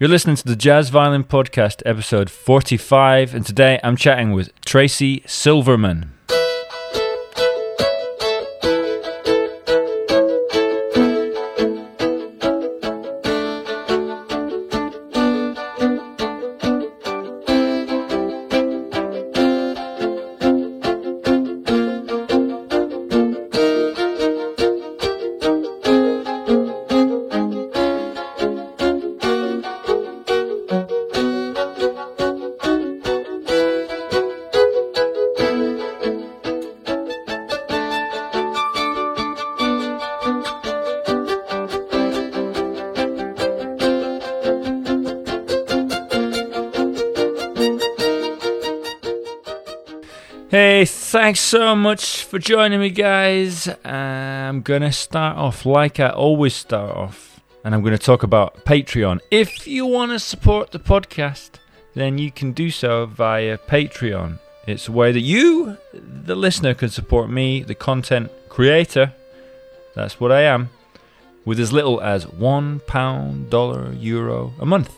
You're listening to the Jazz Violin Podcast, episode 45, and today I'm chatting with Tracy Silverman. Thanks so much for joining me, guys. I'm gonna start off like I always start off, and I'm gonna talk about Patreon. If you want to support the podcast, then you can do so via Patreon. It's a way that you, the listener, can support me, the content creator. That's what I am, with as little as one pound, dollar, euro a month,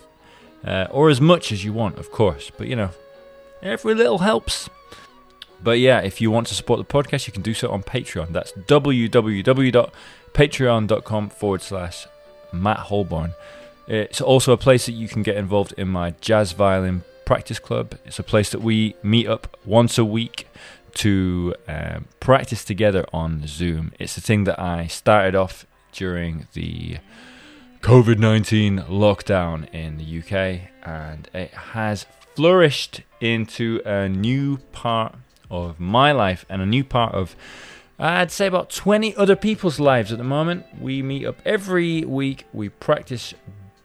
uh, or as much as you want, of course. But you know, every little helps. But yeah, if you want to support the podcast, you can do so on Patreon. That's www.patreon.com forward slash Matt Holborn. It's also a place that you can get involved in my jazz violin practice club. It's a place that we meet up once a week to um, practice together on Zoom. It's a thing that I started off during the COVID 19 lockdown in the UK, and it has flourished into a new part of my life and a new part of I'd say about 20 other people's lives at the moment. We meet up every week. We practice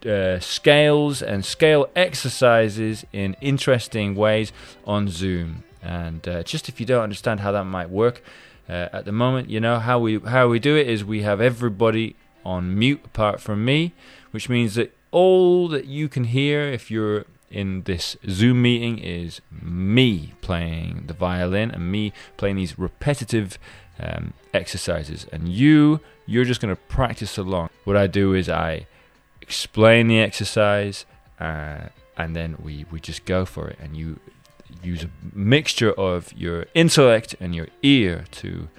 uh, scales and scale exercises in interesting ways on Zoom. And uh, just if you don't understand how that might work uh, at the moment, you know how we how we do it is we have everybody on mute apart from me, which means that all that you can hear if you're in this Zoom meeting is me playing the violin and me playing these repetitive um, exercises. And you, you're just going to practice along. What I do is I explain the exercise uh, and then we, we just go for it. And you use a mixture of your intellect and your ear to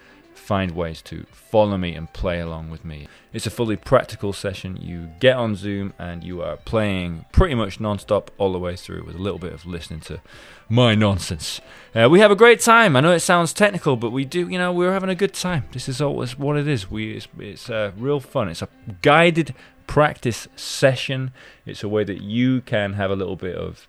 find ways to follow me and play along with me. It's a fully practical session. You get on Zoom and you are playing pretty much non-stop all the way through with a little bit of listening to my nonsense. Uh, we have a great time. I know it sounds technical, but we do, you know, we're having a good time. This is always what it is. We it's, it's uh, real fun. It's a guided practice session. It's a way that you can have a little bit of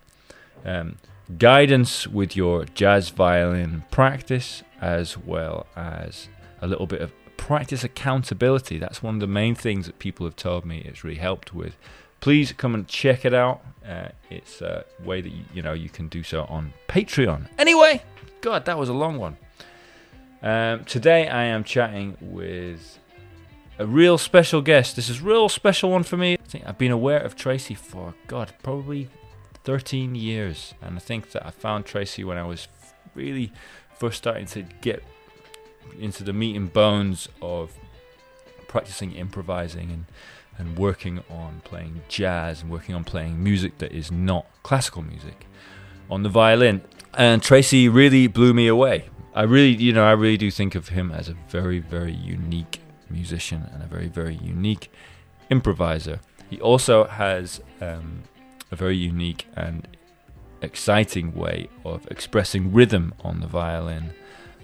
um, guidance with your jazz violin practice as well as a little bit of practice accountability. That's one of the main things that people have told me it's really helped with. Please come and check it out. Uh, it's a way that you, you know you can do so on Patreon. Anyway, God, that was a long one. Um, today I am chatting with a real special guest. This is a real special one for me. I think I've been aware of Tracy for God, probably 13 years, and I think that I found Tracy when I was really first starting to get into the meat and bones of practicing improvising and and working on playing jazz and working on playing music that is not classical music on the violin. And Tracy really blew me away. I really, you know, I really do think of him as a very, very unique musician and a very, very unique improviser. He also has um, a very unique and exciting way of expressing rhythm on the violin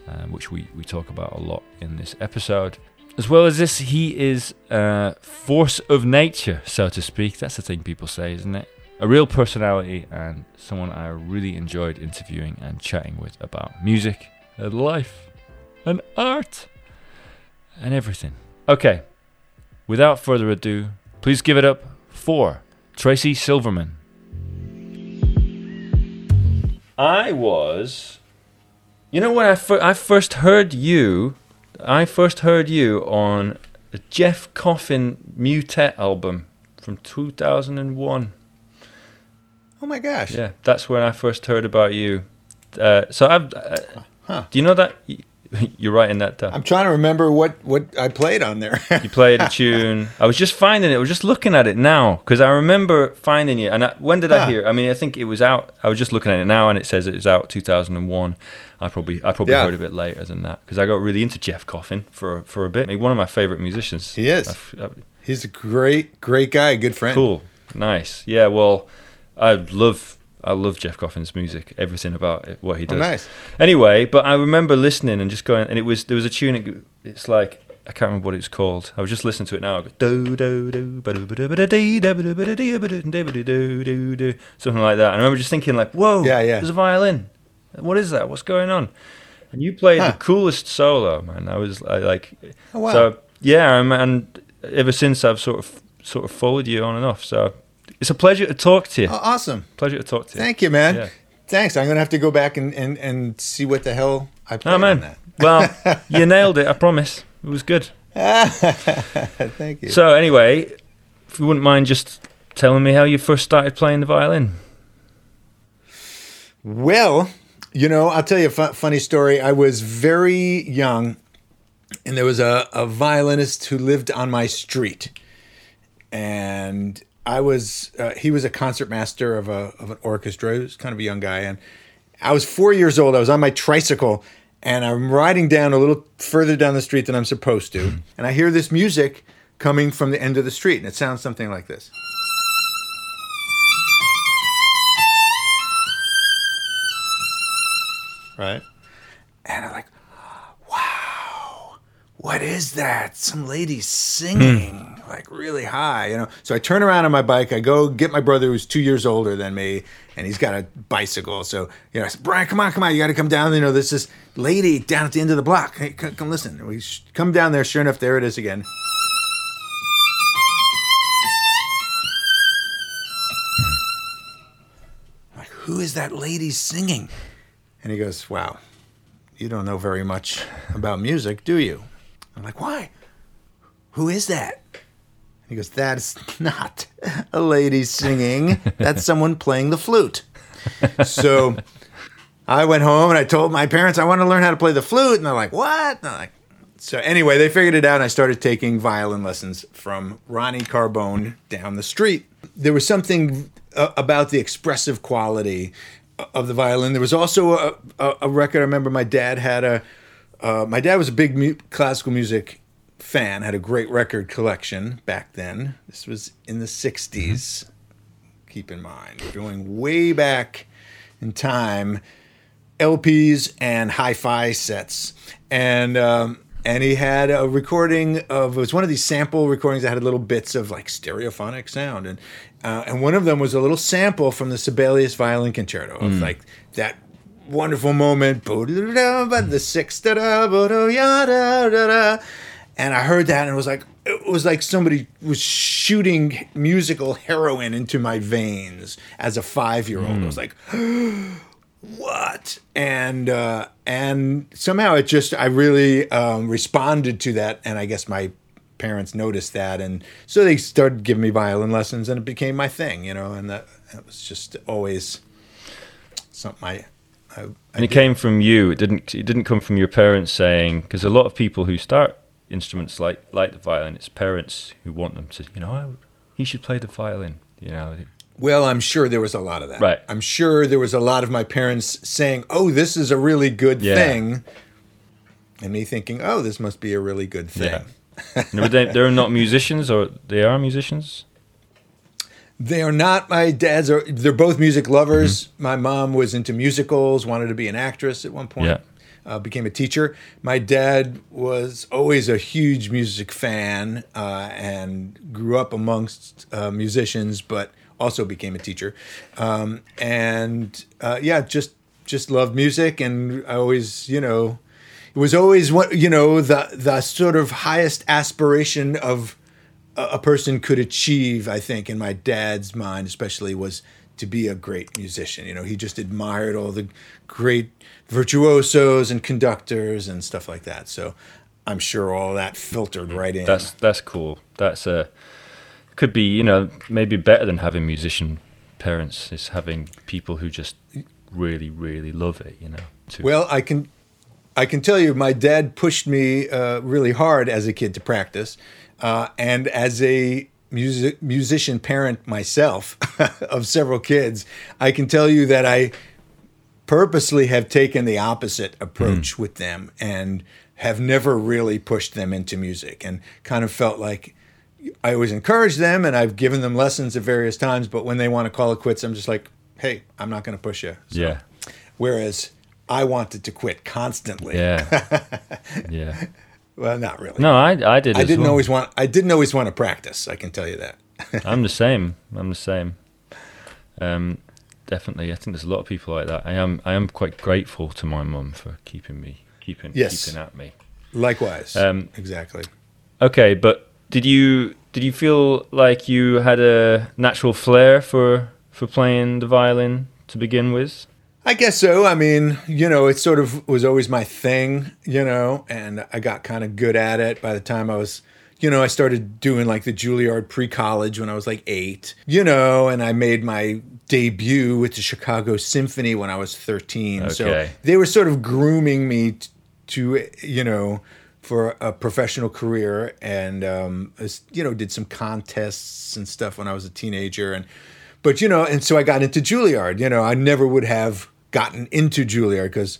um, which we, we talk about a lot in this episode. As well as this, he is a force of nature, so to speak. That's the thing people say, isn't it? A real personality and someone I really enjoyed interviewing and chatting with about music and life and art and everything. Okay, without further ado, please give it up for Tracy Silverman. I was you know when I, fir- I first heard you, I first heard you on the Jeff Coffin Mutet album from 2001. Oh my gosh. Yeah, that's when I first heard about you. Uh, so I've. Uh, Huh. Do you know that? you're writing that down. I'm trying to remember what what I played on there. You played a tune. I was just finding it. I was just looking at it now because I remember finding it. And I, when did I hear? it? I mean, I think it was out. I was just looking at it now, and it says it was out 2001. I probably I probably Yeah. heard a bit later than that because I got really into Jeff Coffin for for a bit. I mean, one of my favorite musicians. He is. I've- I've- He's a great great guy, good friend. Cool, nice. Yeah, well, I love I love Jeff Coffin's music. Everything about it, what he Oh, does. nice. Anyway, but I remember listening and just going, and it was there was a tune. It's like I can't remember what it's called. I was just listening to it now. I go, do something like that. And I remember just thinking like, whoa, Yeah, yeah. there's a violin. What is that? What's going on? And you played Huh. the coolest solo, man. I was I, like, Oh, wow. so yeah, and ever since I've sort of sort of followed you on and off. So it's a pleasure to talk to you. Oh, awesome. Pleasure to talk to you. Thank you, man. Yeah. Thanks. I'm gonna have to go back and, and, and see what the hell I played Oh on that. well, you nailed it. I promise. It was good. Thank you. So anyway, if you wouldn't mind just telling me how you first started playing the violin. Well, you know, I'll tell you a fu- funny story. I was very young, and there was a, a violinist who lived on my street, and I was uh, he was a concert master of a of an orchestra. He was kind of a young guy, and I was four years old. I was on my tricycle, and I'm riding down a little further down the street than I'm supposed to, and I hear this music coming from the end of the street, and it sounds something like this. Right. And I'm like, what is that? Some lady hmm. singing like really high, you know. So I turn around on my bike. I go get my brother who's two years older than me, and he's got a bicycle. So you know, I said, Brian, come on, come on, you got to come down. You know, there's this lady down at the end of the block. Hey, come, come listen. And we sh- come down there. Sure enough, there it is again. Like, who is that lady singing? And he goes, Wow, you don't know very much about music, do you? I'm like, Why? Who is that? He goes, That's not a lady singing. That's someone playing the flute. So I went home and I told my parents I want to learn how to play the flute. And they're like, What? And I'm like, so anyway, they figured it out, and I started taking violin lessons from Ronnie Carbone down the street. There was something uh, about the expressive quality of the violin. There was also a, a, a record. I remember my dad had a. Uh, my dad was a big mu- classical music fan. Had a great record collection back then. This was in the '60s. Keep in mind, we're going way back in time. LPs and hi-fi sets, and um, and he had a recording of it was one of these sample recordings that had little bits of like stereophonic sound, and uh, and one of them was a little sample from the Sibelius Violin Concerto of like that wonderful moment, the six and I heard that and it was like it was like somebody was shooting musical heroin into my veins as a five year old. I was like what? And uh and somehow it just i really um responded to that and i guess my parents noticed that and so they started giving me violin lessons and it became my thing you know and that, that was just always something i i, I And it came from you. It didn't. It didn't come from your parents saying because a lot of people who start instruments like like the violin, it's parents who want them to. You know, "Oh, he should play the violin. You know, well i'm sure there was a lot of that Right. i'm sure there was a lot of my parents saying oh this is a really good Yeah. thing and me thinking oh this must be a really good thing Yeah. no, but they, they're not musicians, or they are musicians. They are not my dad's. Are they're both music lovers. Mm-hmm. My mom was into musicals, wanted to be an actress at one point. Yeah. Uh, became a teacher. My dad was always a huge music fan uh, and grew up amongst uh, musicians, but also became a teacher. Um, and uh, yeah, just just loved music, and I always, you know, it was always what you know the the sort of highest aspiration of a person could achieve, I think, in my dad's mind, especially, was to be a great musician. You know, he just admired all the great virtuosos and conductors and stuff like that. So I'm sure all that filtered right in. That's that's cool. That's a could be you know maybe better than having musician parents is having people who just really really love it. You know. To, well, I can I can tell you, my dad pushed me uh, really hard as a kid to practice, uh, and as a music musician parent myself of several kids, I can tell you that I purposely have taken the opposite approach with them and have never really pushed them into music and kind of felt like I always encourage them and I've given them lessons at various times, but when they want to call it quits, I'm just like, hey, I'm not going to push you. So, Yeah. Whereas I wanted to quit constantly. Yeah. yeah. Well, not really. No, I I did. I didn't well. always want. I didn't always want to practice. I can tell you that. I'm the same. I'm the same. Um, definitely. I think there's a lot of people like that. I am. I am quite grateful to my mum for keeping me, keeping, Yes. keeping at me. Likewise. Um, exactly. Okay, but did you did you feel like you had a natural flair for for playing the violin to begin with? I guess so. I mean, you know, it sort of was always my thing, you know, and I got kind of good at it by the time I was, you know, I started doing like the Juilliard pre college when I was like eight, you know, and I made my debut with the Chicago Symphony when I was 13. Okay. So they were sort of grooming me t- to, you know, for a professional career and, um, you know, did some contests and stuff when I was a teenager. And, but you know, and so I got into Juilliard. You know, I never would have gotten into Juilliard because,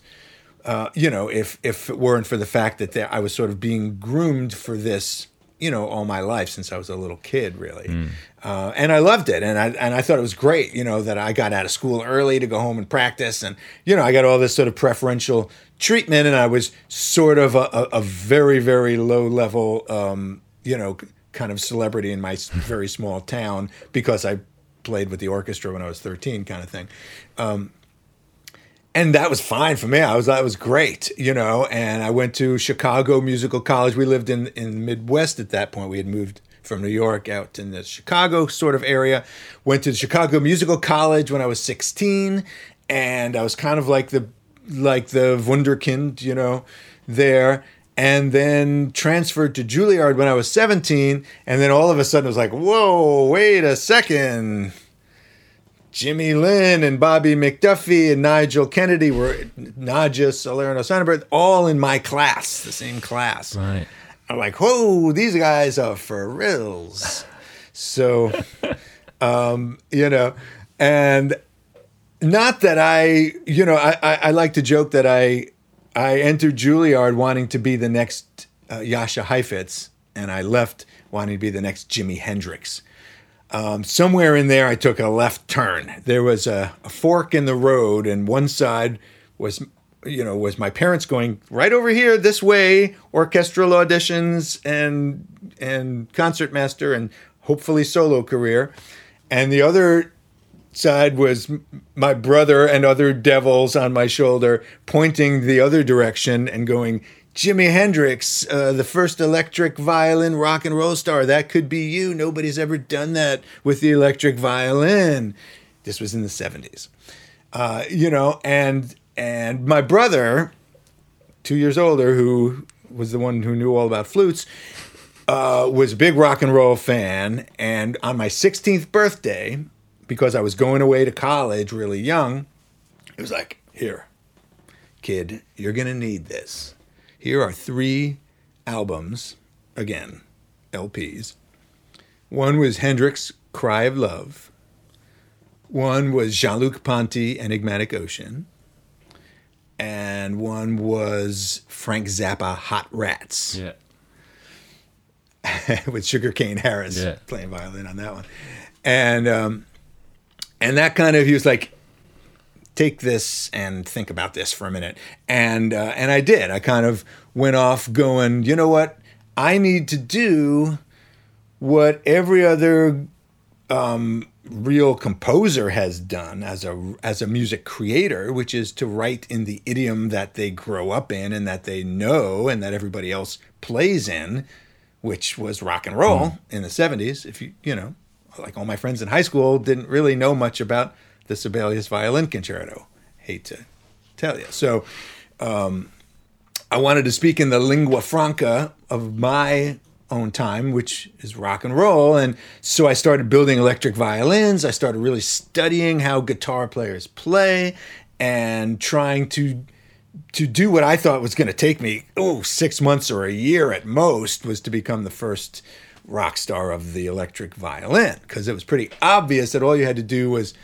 uh, you know, if if it weren't for the fact that there, I was sort of being groomed for this, you know, all my life since I was a little kid, really, uh, and I loved it, and I and I thought it was great, you know, that I got out of school early to go home and practice, and you know, I got all this sort of preferential treatment, and I was sort of a, a, a very very low level, um, you know, kind of celebrity in my very small town because I played with the orchestra when I was 13 kind of thing. Um, and that was fine for me. I was that was great, you know. And I went to Chicago Musical College. We lived in in the Midwest at that point. We had moved from New York out in the Chicago sort of area. Went to the Chicago Musical College when I was 16, and I was kind of like the like the wunderkind, you know, there. And then transferred to Juilliard when I was 17, and then all of a sudden it was like, whoa, wait a second. Jimmy Lin and Bobby McDuffie and Nigel Kennedy were Nadja Salerno Sonnenberg, all in my class, the same class. Right. I'm like, whoa, these guys are for reals. So, um, you know, and not that I, you know, I, I, I like to joke that I, I entered Juilliard wanting to be the next uh, Jascha Heifetz, and I left wanting to be the next Jimi Hendrix. Um, somewhere in there, I took a left turn. There was a, a fork in the road, and one side was, you know, was my parents going right over here this way, orchestral auditions and and concertmaster and hopefully solo career, and the other side was my brother and other devils on my shoulder pointing the other direction and going Jimi Hendrix, uh, the first electric violin rock and roll star. That could be you. Nobody's ever done that with the electric violin. This was in the 70s. Uh, you know, and and my brother, two years older, who was the one who knew all about flutes, uh, was a big rock and roll fan. And on my 16th birthday, because I was going away to college really young, it was like, here, kid, you're going to need this. Here are three albums, again, LPs. One was Hendrix, Cry of Love. One was Jean Luc Ponty, Enigmatic Ocean. And one was Frank Zappa, Hot Rats Yeah. with Sugarcane Harris Yeah. playing violin on that one, and um, and that kind of he was like, take this and think about this for a minute, and uh, and I did. I kind of went off going, you know what, I need to do what every other um, real composer has done as a as a music creator, which is to write in the idiom that they grow up in and that they know and that everybody else plays in, which was rock and roll in the '70s. If you you know, like all my friends in high school didn't really know much about the Sibelius Violin Concerto. Hate to tell you. So um, I wanted to speak in the lingua franca of my own time, which is rock and roll. And so I started building electric violins. I started really studying how guitar players play and trying to to do what I thought was going to take me oh six months or a year at most was to become the first rock star of the electric violin because it was pretty obvious that all you had to do was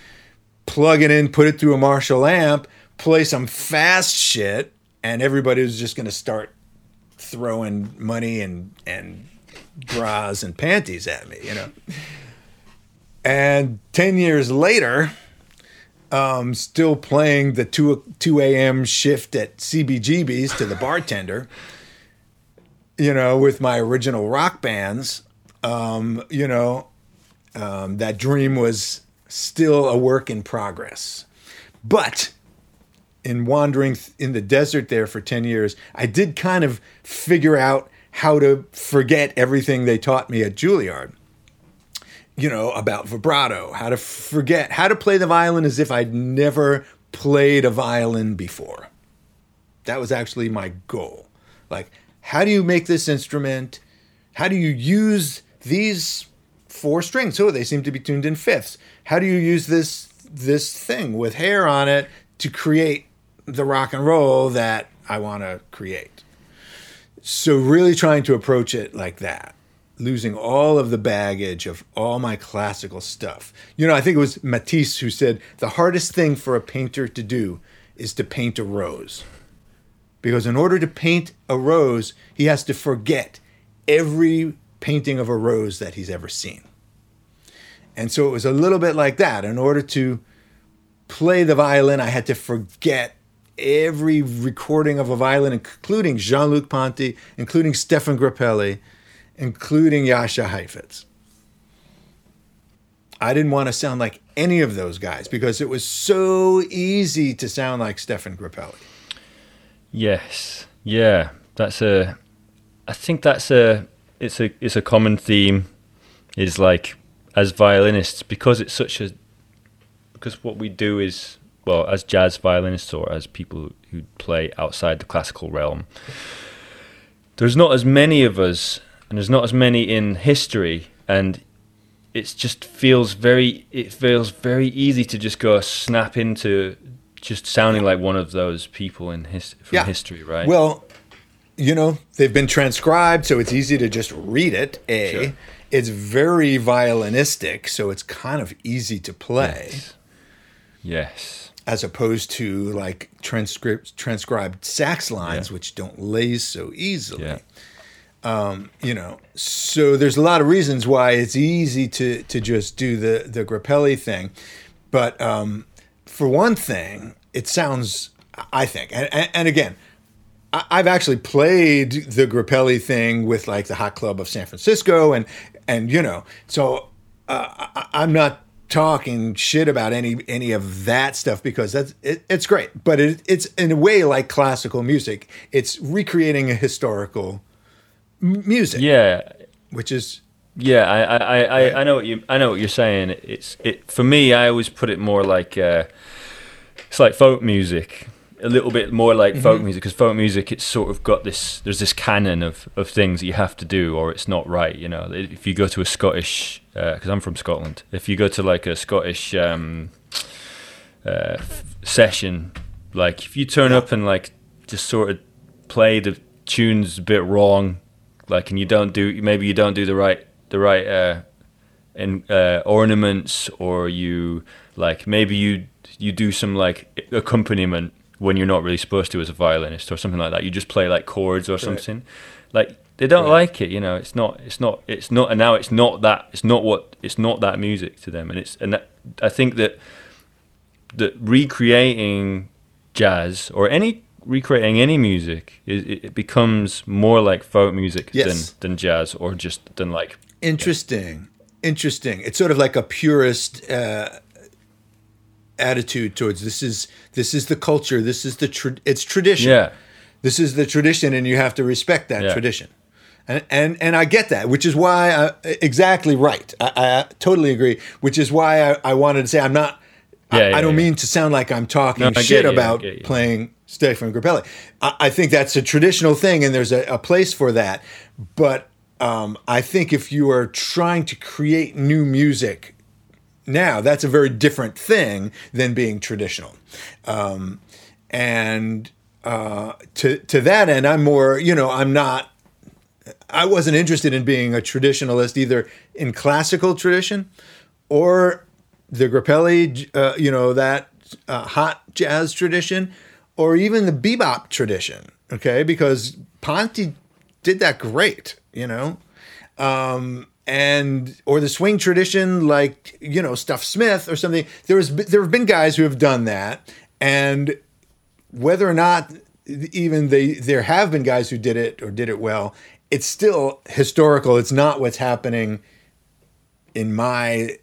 plug it in, put it through a Marshall amp, play some fast shit, and everybody was just going to start throwing money and and bras and panties at me, you know. And ten years later, um, still playing the two two a.m. shift at CBGB's to the bartender, you know, with my original rock bands. Um, you know, um, that dream was still a work in progress, but in wandering in the desert there for 10 years, I did kind of figure out how to forget everything they taught me at Juilliard. You know, about vibrato, how to forget, how to play the violin as if I'd never played a violin before. That was actually my goal. Like, how do you make this instrument? How do you use these four strings? Oh, they seem to be tuned in fifths. How do you use this this thing with hair on it to create the rock and roll that I want to create. So, really trying to approach it like that, losing all of the baggage of all my classical stuff. You know, I think it was Matisse who said the hardest thing for a painter to do is to paint a rose. Because in order to paint a rose, he has to forget every painting of a rose that he's ever seen. And so it was a little bit like that. In order to play the violin, I had to forget every recording of a violin, including Jean Luc Ponty, including Stéphane Grappelli, including Jascha Heifetz. I didn't want to sound like any of those guys because it was so easy to sound like Stéphane Grappelli. Yes, yeah, that's a. I think that's a. It's a. It's a common theme. Is like as violinists because it's such a. Because what we do is well, as jazz violinists or as people who play outside the classical realm, there's not as many of us, and there's not as many in history, and it just feels very it feels very easy to just go snap into just sounding like one of those people in his from yeah. history, right? Well, you know, they've been transcribed, so it's easy to just read it. A, sure. It's very violinistic, so it's kind of easy to play. Yes. yes as opposed to like transcript transcribed sax lines, yeah. which don't laze so easily. Yeah. Um, you know, so there's a lot of reasons why it's easy to to just do the the Grappelli thing, but um, for one thing, it sounds, I think, and, and, and again, I've actually played the Grappelli thing with like the Hot Club of San Francisco, and and you know, so uh, I'm not talking shit about any any of that stuff because that's it, it's great, but it, it's in a way like classical music. It's recreating a historical m- music. Yeah, which is yeah. I I, I, I know what you I know what you're saying. It's it for me. I always put it more like uh, it's like folk music a little bit more like mm-hmm. folk music because folk music it's sort of got this there's this canon of, of things that you have to do or it's not right you know if you go to a Scottish because uh, I'm from Scotland if you go to like a Scottish um, uh, f- session like if you turn up and like just sort of play the tunes a bit wrong like and you don't do maybe you don't do the right the right uh, in, uh, ornaments or you like maybe you you do some like accompaniment when you're not really supposed to as a violinist or something like that. You just play like chords or something. Like they don't right. like it, you know. It's not. It's not. It's not. And now it's not that. It's not what. It's not that music to them. And it's. And that, I think that that recreating jazz or any recreating any music it, it becomes more like folk music yes. than than jazz or just than like interesting interesting it's sort of like a purist uh, attitude towards this is this is the culture this is the tra- it's tradition. Yeah. This is the tradition and you have to respect that yeah. tradition. And, and and I get that which is why I, exactly right. I, I, totally agree which is why I, I wanted to say I'm not yeah, I, yeah, I, don't mean to sound like I'm talking no, shit about playing Stéphane Grappelli. I, I, think that's a traditional thing and there's a, a place for that. But um, I think if you are trying to create new music now. That's a very different thing than being traditional. Um, and uh, to to that end, I'm more, you know, I'm not. I wasn't interested in being a traditionalist either in classical tradition or the Grappelli, uh, you know, that uh, hot jazz tradition, or even the bebop tradition. Okay, because Ponty did that great, you know, um, and or the swing tradition, like you know, Stuff Smith or something. There was there have been guys who have done that, and whether or not even they there have been guys who did it or did it well, it's still historical. It's not what's happening in my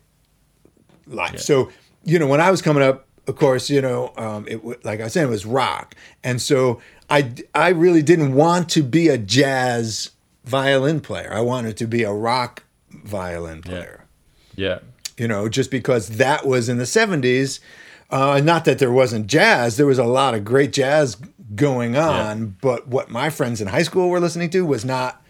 life. Yeah. So you know, when I was coming up, of course, you know, um, it like I said, it was rock, and so I I really didn't want to be a jazz violin player. I wanted to be a rock violin player. Yeah. yeah. You know, just because that was in the '70s. Uh, not that there wasn't jazz, there was a lot of great jazz going on, yeah. but what my friends in high school were listening to was not,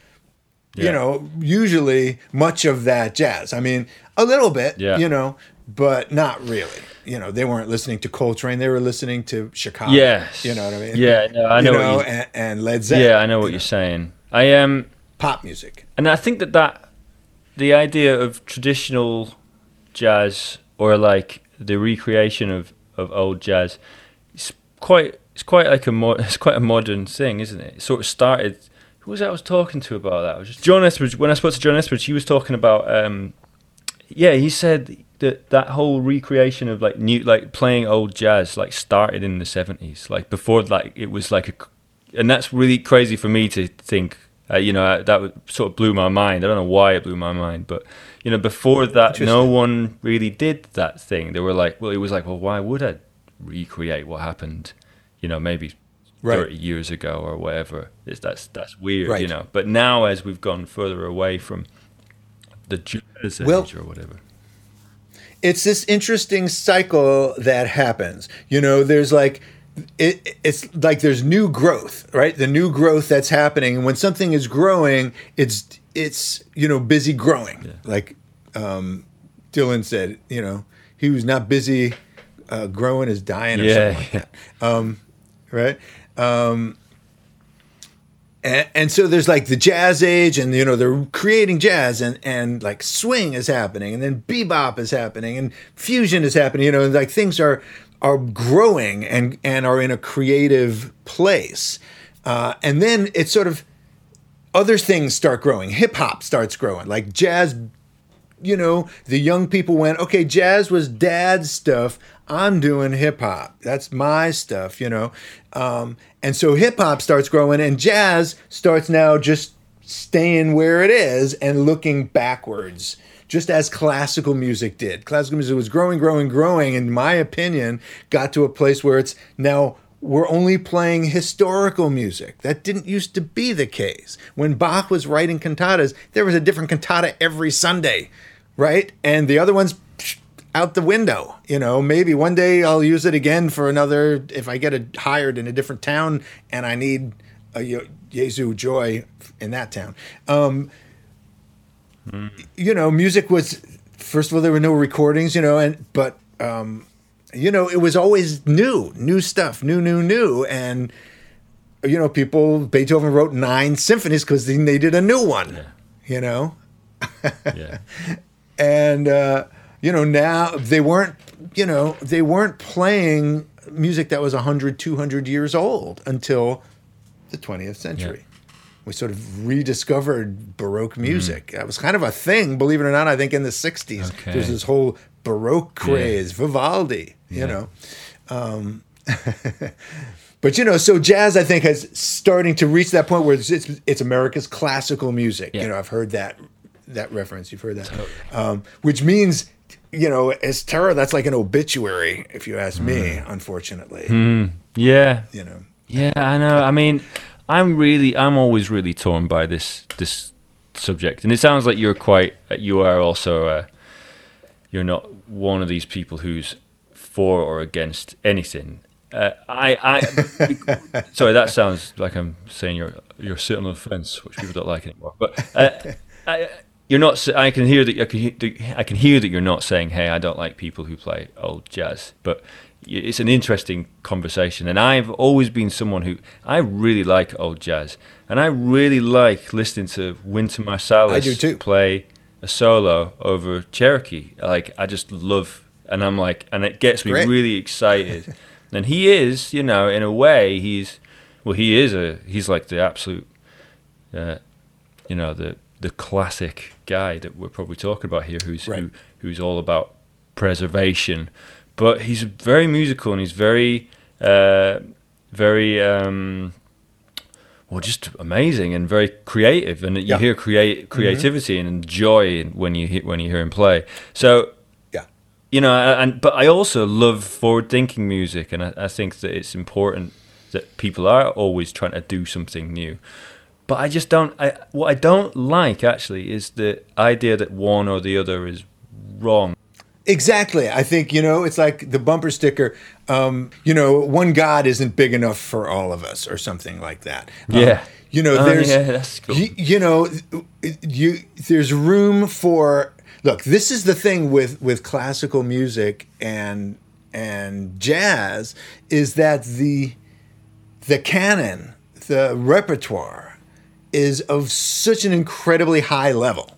yeah. you know, usually much of that jazz. I mean, a little bit, yeah. you know, but not really. You know, they weren't listening to Coltrane; they were listening to Chicago. Yes, you know what I mean. Yeah, no, I know. You know, and, and, Led Zeppelin. Yeah, I know what you are saying. I am um, pop music, and I think that that the idea of traditional jazz or like the recreation of, of old jazz is quite it's quite like a mo- it's quite a modern thing, isn't it? It sort of started. Who was I was talking to about that? I was just John Estridge. When I spoke to John Estridge, he was talking about. Um, yeah, he said that that whole recreation of like new like playing old jazz like started in the seventies. Like before, like it was like a, and that's really crazy for me to think. Uh, you know that sort of blew my mind. I don't know why it blew my mind, but you know before that, no one really did that thing. They were like, well, it was like, well, why would I recreate what happened? You know, maybe right. 30 years ago or whatever. It's, that's that's weird, right. you know. But now, as we've gone further away from the jazz well, age or whatever, it's this interesting cycle that happens. You know, there's like it, it's like there's new growth, right? The new growth that's happening. And when something is growing, it's it's you know busy growing. Yeah. Like um, Dylan said, you know, he was not busy uh, growing is dying or yeah, something like that. Um, right? Um, and, and, so there's like the jazz age, and you know they're creating jazz, and and like swing is happening, and then bebop is happening, and fusion is happening. You know, and like things are are growing and and are in a creative place, uh, and then it's sort of other things start growing. Hip hop starts growing, like jazz. You know, the young people went, okay, jazz was dad's stuff. I'm doing hip hop. That's my stuff, you know. Um, and so hip hop starts growing, and jazz starts now just staying where it is and looking backwards, just as classical music did. Classical music was growing, growing, growing, in my opinion, got to a place where it's now we're only playing historical music. That didn't used to be the case. When Bach was writing cantatas, there was a different cantata every Sunday, right? And the other ones out the window. You know, maybe one day I'll use it again for another if I get it hired in a different town and I need a Jesu joy in that town. Um, mm. You know, music was first of all there were no recordings. You know, and but um, you know it was always new, new stuff, new, new, new, and you know people Beethoven wrote nine symphonies because they needed a new one. Yeah. You know. yeah. And. Uh, you know now they weren't you know they weren't playing music that was 100 200 years old until the 20th century. We sort of rediscovered baroque music mm. that was kind of a thing believe it or not i think in the 60s okay. there's this whole baroque craze yeah. vivaldi you yeah. know um, but you know so jazz i think is starting to reach that point where it's, it's, it's america's classical music you know i've heard that that reference you've heard that totally. um, which means you know, as terror, that's like an obituary, if you ask me, mm. unfortunately. Mm. Yeah. You know. Yeah, I know. I mean, I'm really, I'm always really torn by this this subject, and it sounds like you're quite, you are also, uh, you're not one of these people who's for or against anything. Uh, I, I, sorry, that sounds like I'm saying you're you're sitting on the fence, which people don't like anymore. But uh, I, you're not. I can hear that. I can, I can hear that you're not saying, "Hey, I don't like people who play old jazz." But it's an interesting conversation, and I've always been someone who I really like old jazz, and I really like listening to Wynton Marsalis I do too. play a solo over Cherokee. Like I just love, and I'm like, and it gets me Great. really excited. and he is, you know, in a way, he's well, he is a he's like the absolute, uh, you know, the the classic guy that we're probably talking about here, who's Right. who, who's all about preservation. But he's very musical and he's very, uh, very. Um, well, just amazing and very creative, and you Yeah. hear create creativity and joy when you hear, when you hear him play. So Yeah. you know, and but I also love forward-thinking music, and I, I think that it's important that people are always trying to do something new. But I just don't. I, what I don't like actually is the idea that one or the other is wrong. Exactly. I think, you know, it's like the bumper sticker, um, you know, one God isn't big enough for all of us or something like that. Um, Yeah. you know, Oh, there's, yeah, that's cool. you, you know, you, there's room for, look, this is the thing with, with classical music and, and jazz is that the, the canon, the repertoire is of such an incredibly high level.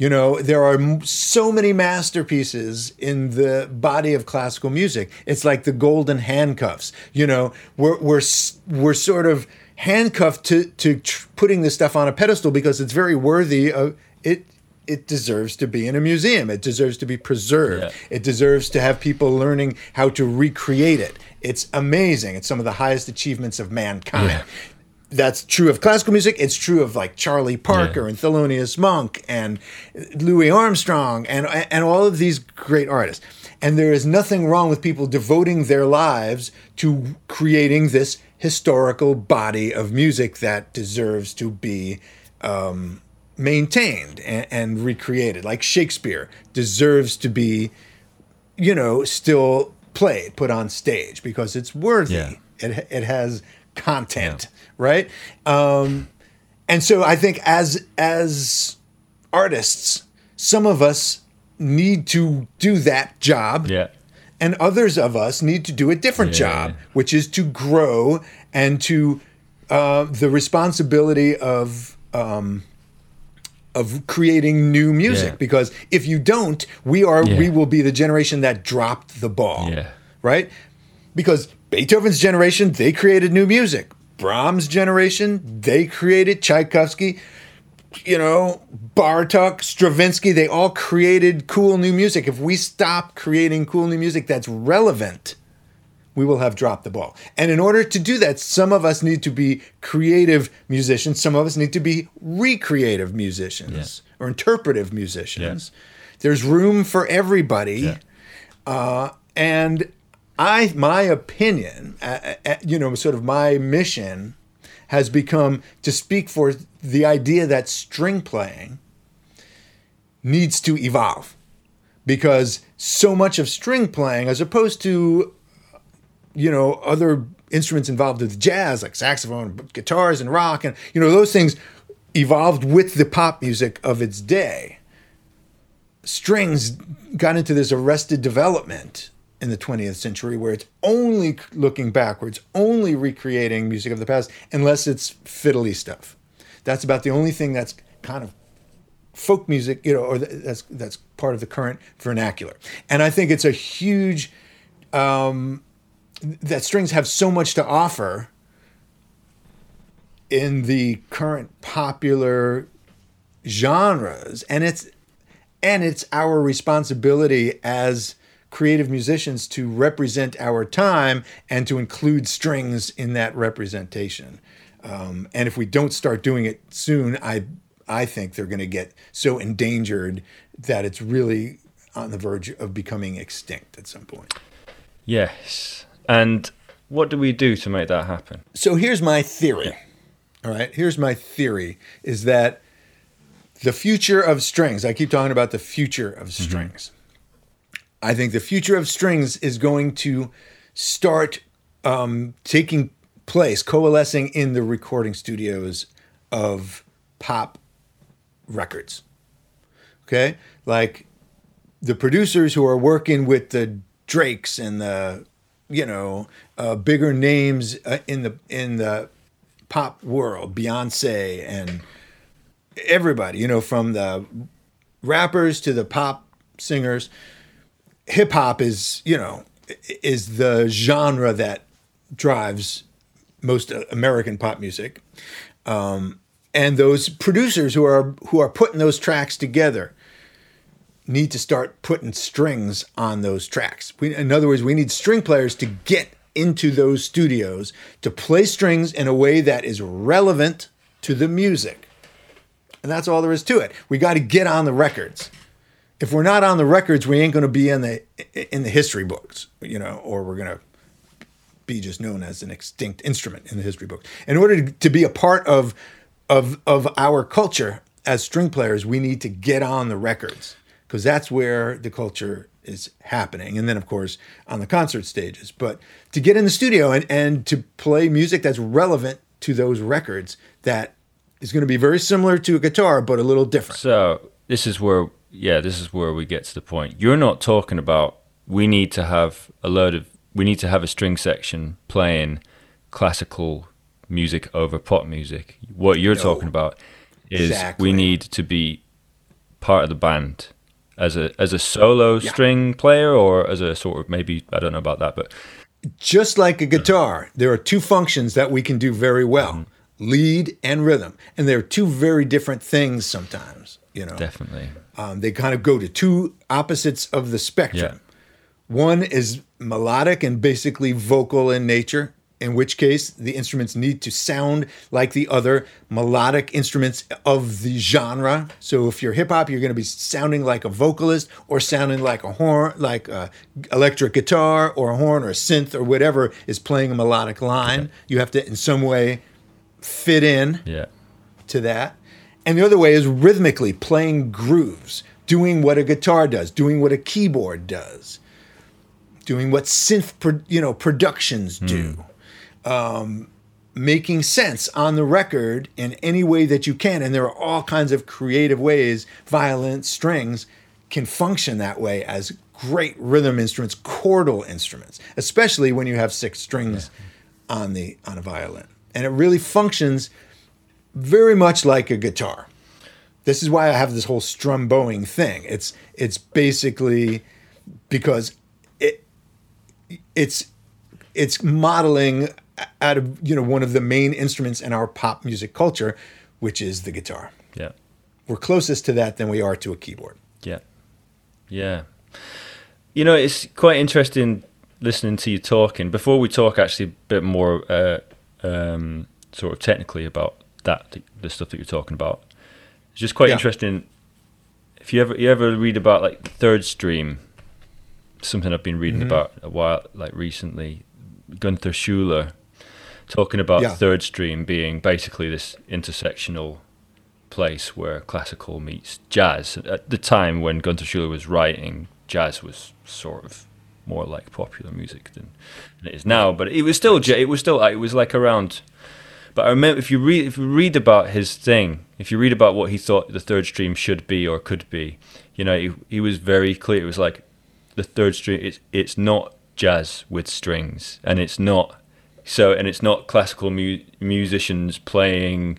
You know, there are m- so many masterpieces in the body of classical music. It's like the golden handcuffs. You know, we're we're we're sort of handcuffed to to tr- putting this stuff on a pedestal because it's very worthy of it. It deserves to be in a museum. It deserves to be preserved. Yeah. It deserves to have people learning how to recreate it. It's amazing. It's some of the highest achievements of mankind. Yeah. That's true of classical music. It's true of like Charlie Parker Yeah. and Thelonious Monk and Louis Armstrong and and all of these great artists. And there is nothing wrong with people devoting their lives to creating this historical body of music that deserves to be um, maintained and, and recreated. Like Shakespeare deserves to be, you know, still played, put on stage because it's worthy. Yeah. It it has content, right? Um, and so I think as as artists, some of us need to do that job Yeah, and others of us need to do a different Yeah. job, which is to grow and to uh, the responsibility of um, of creating new music. Yeah. Because if you don't, we are Yeah. we will be the generation that dropped the ball. Yeah. Right? Because Beethoven's generation, they created new music. Brahms' generation, they created Tchaikovsky you know, Bartok, Stravinsky, they all created cool new music. If we stop creating cool new music that's relevant, we will have dropped the ball. And in order to do that, some of us need to be creative musicians, some of us need to be recreative musicians or interpretive musicians. There's room for everybody. Yeah. Uh, and I, my opinion, uh, uh, you know, sort of my mission has become to speak for the idea that string playing needs to evolve. Because so much of string playing as opposed to you know other instruments involved with jazz like saxophone guitars and rock and you know those things evolved with the pop music of its day. Strings got into this arrested development in the 20th century where it's only looking backwards, only recreating music of the past, unless it's fiddly stuff. That's about the only thing that's kind of folk music, you know, or that's that's part of the current vernacular. And I think it's a huge um, that strings have so much to offer in the current popular genres, and it's and it's our responsibility as creative musicians to represent our time and to include strings in that representation. Um, and if we don't start doing it soon, I I think they're going to get so endangered that it's really on the verge of becoming extinct at some point. yes. And what do we do to make that happen? So here's my theory. All right, here's my theory is that the future of strings, I keep talking about the future of strings. I think the future of strings is going to start um, taking place, coalescing in the recording studios of pop records. Okay, like the producers who are working with the Drakes and the you know uh, bigger names uh, in the in the pop world, Beyonce and everybody, you know, from the rappers to the pop singers. Hip hop is, you know, is the genre that drives most American pop music. Um, and those producers who are who are putting those tracks together need to start putting strings on those tracks. We, in other words, we need string players to get into those studios to play strings in a way that is relevant to the music. And that's all there is to it. We got to get on the records. If we're not on the records, we ain't going to be in the in the history books, you know, or we're going to be just known as an extinct instrument in the history books. In order to, be a part of of of our culture as string players, we need to get on the records because that's where the culture is happening. And then, of course, on the concert stages. But to get in the studio and, and to play music that's relevant to those records that is going to be very similar to a guitar, but a little different. So, this is where, yeah, this is where we get to the point. You're not talking about we need to have a load of, we need to have a string section playing classical music over pop music. What you're no. talking about is exactly. we need to be part of the band as a as a solo yeah. string player or as a sort of maybe I don't know about that, but just like a guitar, there are two functions that we can do very well: mm-hmm. lead and rhythm, and they're two very different things sometimes. You know, definitely. Um, they kind of go to two opposites of the spectrum. Yeah. One is melodic and basically vocal in nature, in which case the instruments need to sound like the other melodic instruments of the genre. So if you're hip hop, you're going to be sounding like a vocalist or sounding like a horn, like a electric guitar or a horn or a synth or whatever is playing a melodic line. You have to in some way fit in yeah. to that. And the other way is rhythmically playing grooves, doing what a guitar does, doing what a keyboard does, doing what synth, pro- you know, productions do. Mm um, making sense on the record in any way that you can. And there are all kinds of creative ways violin strings can function that way as great rhythm instruments, chordal instruments, especially when you have six strings yeah. on the on a violin. And it really functions very much like a guitar. This is why I have this whole strum bowing thing. It's it's basically because it it's it's modeling out of you know one of the main instruments in our pop music culture, which is the guitar. Yeah, we're closest to that than we are to a keyboard. Yeah, yeah. You know, it's quite interesting listening to you talking. Before we talk, actually, a bit more uh, um, sort of technically about that the stuff that you're talking about. It's just quite yeah. interesting. If you ever you ever read about like third stream, something I've been reading mm-hmm. about a while, like recently, Gunther Schuller talking about yeah. third stream being basically this intersectional place where classical meets jazz. At the time when Gunther Schuller was writing, jazz was sort of more like popular music than, than it is now. But it was still it was still it was like around. But I remember if you read if you read about his thing, if you read about what he thought the third stream should be or could be, you know, he, he was very clear. It was like the third stream. It's it's not jazz with strings, and it's not so, and it's not classical mu- musicians playing.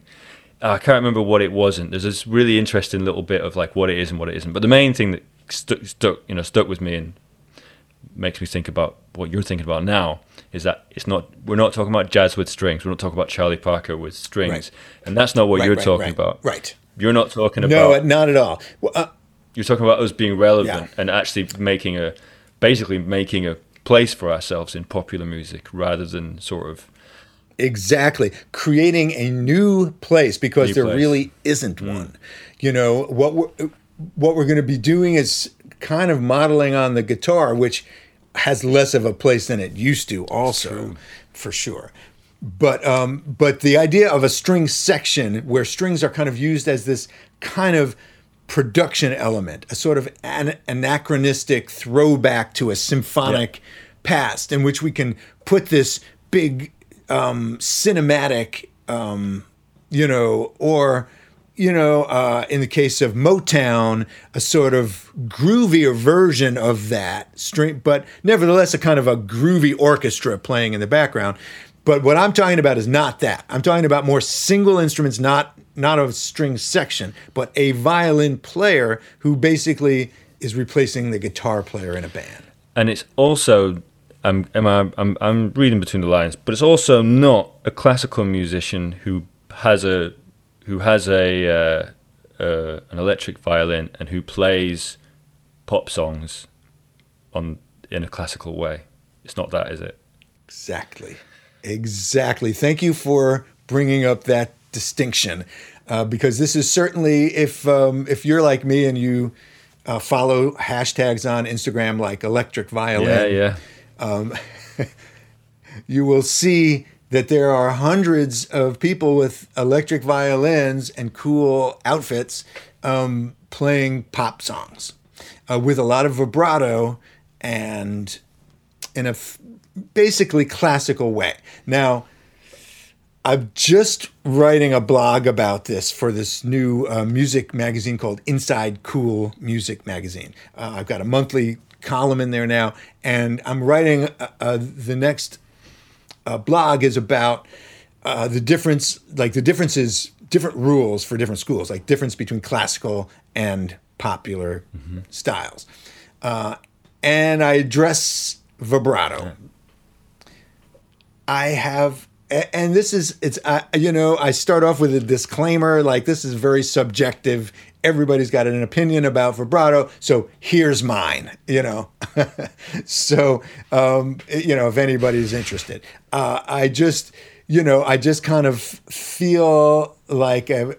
I can't remember what it wasn't. There's this really interesting little bit of like what it is and what it isn't. But the main thing that stuck, stuck, you know, stuck with me and makes me think about what you're thinking about now is that it's not. We're not talking about jazz with strings. We're not talking about Charlie Parker with strings, right. and that's not what right, you're right, talking about. Right. You're not talking about. No, not at all. Well, uh, you're talking about us being relevant yeah. and actually making a, basically making a place for ourselves in popular music rather than sort of exactly creating a new place because new there place. really isn't mm. one you know what we're what we're going to be doing is kind of modeling on the guitar which has less of a place than it used to also for sure but um, but the idea of a string section where strings are kind of used as this kind of production element, a sort of an- anachronistic throwback to a symphonic yeah. past, in which we can put this big um, cinematic, um, you know, or you know, uh, in the case of Motown, a sort of groovier version of that string, but nevertheless a kind of a groovy orchestra playing in the background. But what I'm talking about is not that. I'm talking about more single instruments, not not a string section, but a violin player who basically is replacing the guitar player in a band. And it's also I'm, am I, I'm, I'm reading between the lines, but it's also not a classical musician who has a who has a uh, uh, an electric violin and who plays pop songs on in a classical way. It's not that, is it? Exactly, exactly. Thank you for bringing up that distinction, uh, because this is certainly if um, if you're like me and you uh, follow hashtags on Instagram like electric violin. Yeah, yeah um, you will see that there are hundreds of people with electric violins and cool outfits um, playing pop songs uh, with a lot of vibrato and in a f- basically classical way. Now, I'm just writing a blog about this for this new uh, music magazine called Inside Cool Music Magazine. Uh, I've got a monthly column in there now, and I'm writing uh, uh, the next uh, blog is about uh, the difference, like the differences, different rules for different schools, like difference between classical and popular mm-hmm. styles, uh, and I address vibrato. I have and this is it's you know i start off with a disclaimer like this is very subjective everybody's got an opinion about vibrato so here's mine you know so um, you know if anybody's interested uh, i just you know i just kind of feel like a,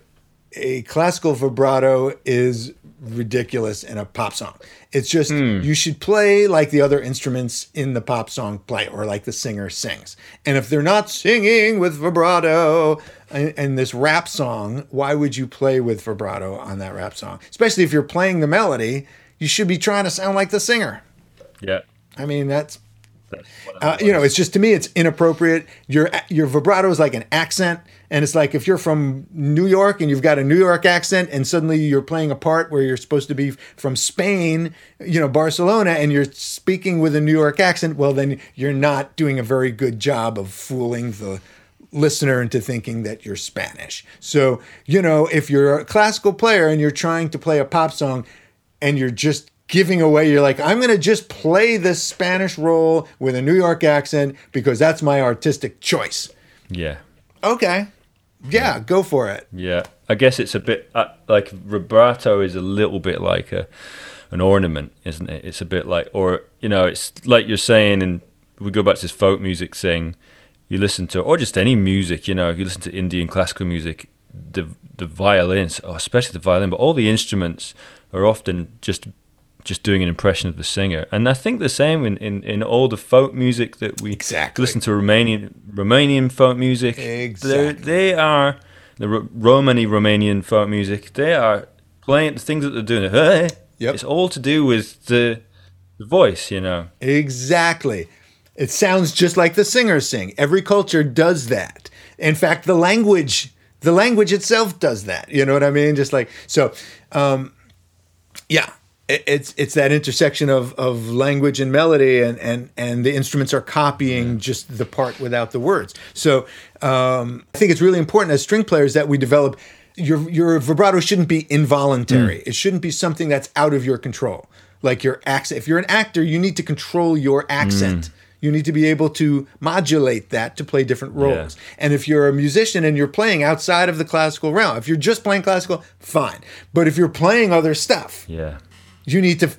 a classical vibrato is ridiculous in a pop song. It's just mm. you should play like the other instruments in the pop song play or like the singer sings. And if they're not singing with vibrato in, this rap song, why would you play with vibrato on that rap song? Especially if you're playing the melody, you should be trying to sound like the singer. Yeah. I mean, that's uh, you know, it's just to me, it's inappropriate. Your your vibrato is like an accent, and it's like if you're from New York and you've got a New York accent, and suddenly you're playing a part where you're supposed to be from Spain, you know, Barcelona, and you're speaking with a New York accent. Well, then you're not doing a very good job of fooling the listener into thinking that you're Spanish. So, you know, if you're a classical player and you're trying to play a pop song and you're just giving away. You're like, I'm going to just play this Spanish role with a New York accent because that's my artistic choice. Yeah. Okay. Yeah, yeah. go for it. Yeah. I guess it's a bit uh, like vibrato is a little bit like a an ornament, isn't it? It's a bit like, or you know, it's like you're saying, and we go back to this folk music thing. You listen to, or just any music, you know, if you listen to Indian classical music, the the violins, oh, especially the violin, but all the instruments are often just just doing an impression of the singer. And I think the same in, in, in all the folk music that we exactly. listen to Romanian Romanian folk music. Exactly. they are the Romani Romanian folk music. They are playing the things that they're doing. Hey, yep. It's all to do with the, the voice, you know. Exactly. It sounds just like the singers sing. Every culture does that. In fact, the language the language itself does that. You know what I mean? Just like so um yeah, it's it's that intersection of of language and melody and and and the instruments are copying just the part without the words so um, i think it's really important as string players that we develop your your vibrato shouldn't be involuntary mm. it shouldn't be something that's out of your control like your accent if you're an actor you need to control your accent mm. You need to be able to modulate that to play different roles. Yeah. And if you're a musician and you're playing outside of the classical realm, if you're just playing classical, fine. But if you're playing other stuff, yeah you need to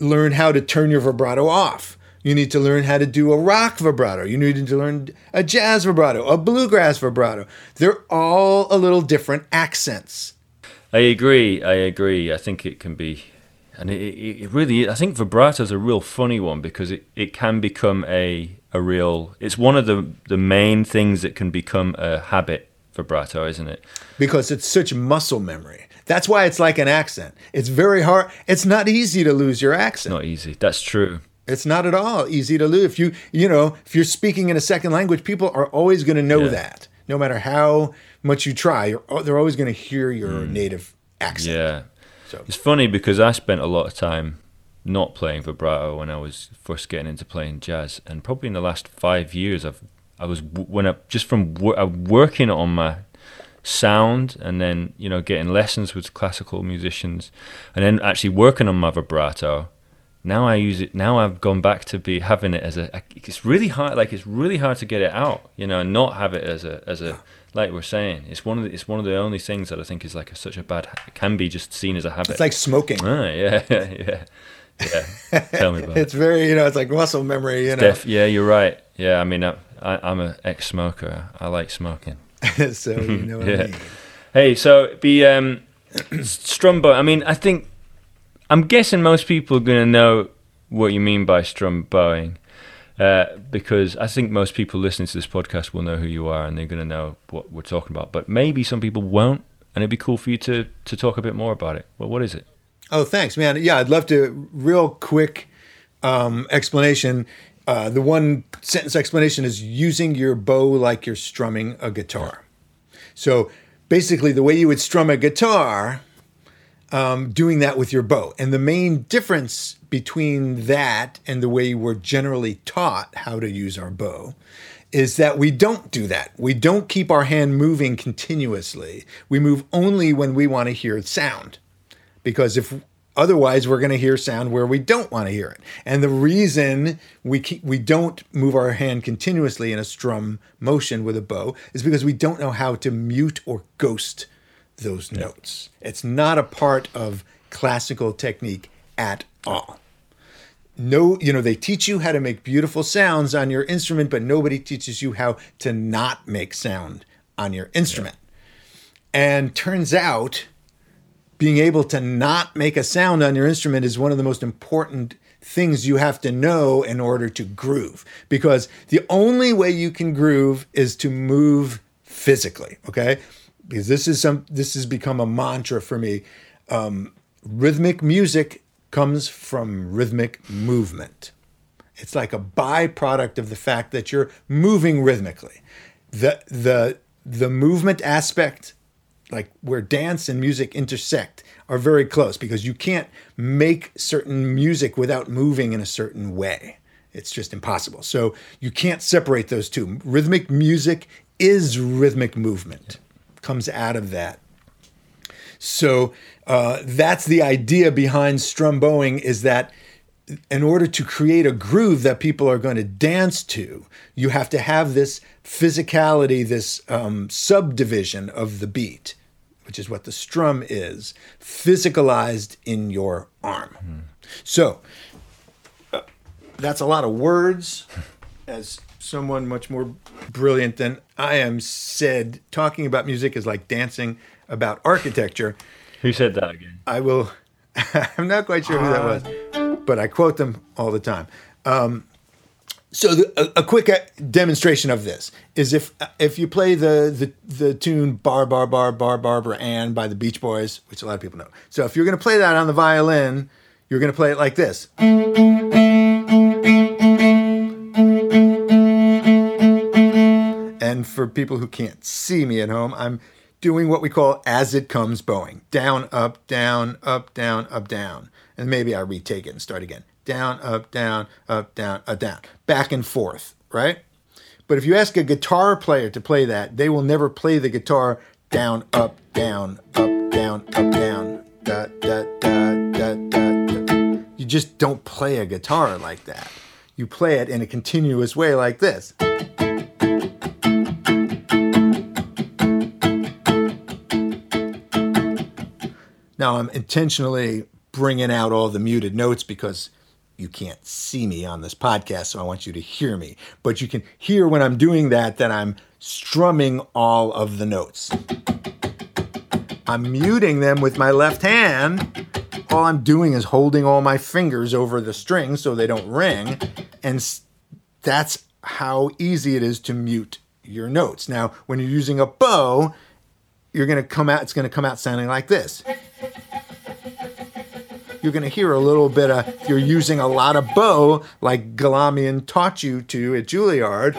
learn how to turn your vibrato off. You need to learn how to do a rock vibrato. You need to learn a jazz vibrato, a bluegrass vibrato. They're all a little different accents. I agree. I agree. I think it can be, and it, it, really. I think vibrato is a real funny one because it, it can become a a real. It's one of the the main things that can become a habit. Vibrato, isn't it? Because it's such muscle memory. That's why it's like an accent. It's very hard. It's not easy to lose your accent. Not easy. That's true. It's not at all easy to lose. If you, you know, if you're speaking in a second language, people are always going to know yeah. that. No matter how much you try, you're, they're always going to hear your hmm. native accent. Yeah. It's funny because I spent a lot of time not playing vibrato when I was first getting into playing jazz, and probably in the last five years, I've I was when I just from wo- uh, working on my sound, and then you know getting lessons with classical musicians, and then actually working on my vibrato. Now I use it. Now I've gone back to be having it as a. It's really hard. Like it's really hard to get it out. You know, and not have it as a as a like we're saying. It's one of the, it's one of the only things that I think is like a, such a bad. It can be just seen as a habit. it's like smoking. Ah, yeah, yeah, yeah. Tell me about it. It's very, you know, it's like muscle memory, you know. Def, yeah, you're right. Yeah, I mean, I, I, I'm an ex-smoker. I like smoking. so you know what Yeah. I mean. Hey, so the um, strum bow. I mean, I think I'm guessing most people are going to know what you mean by strum bowing, uh, because I think most people listening to this podcast will know who you are and they're going to know what we're talking about. But maybe some people won't, and it'd be cool for you to to talk a bit more about it. Well, what is it? Oh, thanks, man. Yeah, I'd love to. Real quick um, explanation. Uh, the one sentence explanation is using your bow like you're strumming a guitar. So basically, the way you would strum a guitar, um, doing that with your bow. And the main difference between that and the way we're generally taught how to use our bow is that we don't do that. We don't keep our hand moving continuously. We move only when we want to hear sound. Because if otherwise we're going to hear sound where we don't want to hear it. And the reason we keep, we don't move our hand continuously in a strum motion with a bow is because we don't know how to mute or ghost those notes. It's not a part of classical technique at all no you know they teach you how to make beautiful sounds on your instrument but nobody teaches you how to not make sound on your instrument. And turns out being able to not make a sound on your instrument is one of the most important things you have to know in order to groove. Because the only way you can groove is to move physically okay? Because this is some this has become a mantra for me. Um, rhythmic music comes from rhythmic movement it's like a byproduct of the fact that you're moving rhythmically the the the movement aspect like where dance and music intersect are very close because you can't make certain music without moving in a certain way. It's just impossible. So you can't separate those two. Rhythmic music is rhythmic movement, comes out of that. So uh, that's the idea behind strumbowing is that in order to create a groove that people are going to dance to, you have to have this physicality, this um, subdivision of the beat, which is what the strum is, physicalized in your arm. So uh, that's a lot of words. As someone much more brilliant than I am said, talking about music is like dancing about architecture. Who said that again? I will. I'm not quite sure who that was, but I quote them all the time. Um, so the, a, a quick uh, demonstration of this is if if you play the the the tune "Bar Bar Bar Bar Barbara Ann" by the Beach Boys, which a lot of people know. So if you're going to play that on the violin, you're going to play it like this. And for people who can't see me at home, I'm doing what we call as it comes bowing. Down, up, down, up, down, up, down. And maybe I retake it and start again. Down, up, down, up, down, up, down. Back and forth, right? But if you ask a guitar player to play that, they will never play the guitar down, up, down, up, down, up, down. Da, da, da, da, da, da. You just don't play a guitar like that. You play it in a continuous way like this. Now I'm intentionally bringing out all the muted notes because you can't see me on this podcast, so I want you to hear me. But you can hear when I'm doing that that I'm strumming all of the notes. I'm muting them with my left hand. All I'm doing is holding all my fingers over the strings so they don't ring. And that's how easy it is to mute your notes. Now, when you're using a bow, you're going to come out, it's going to come out sounding like this. You're going to hear a little bit of, if you're using a lot of bow, like Galamian taught you to at Juilliard,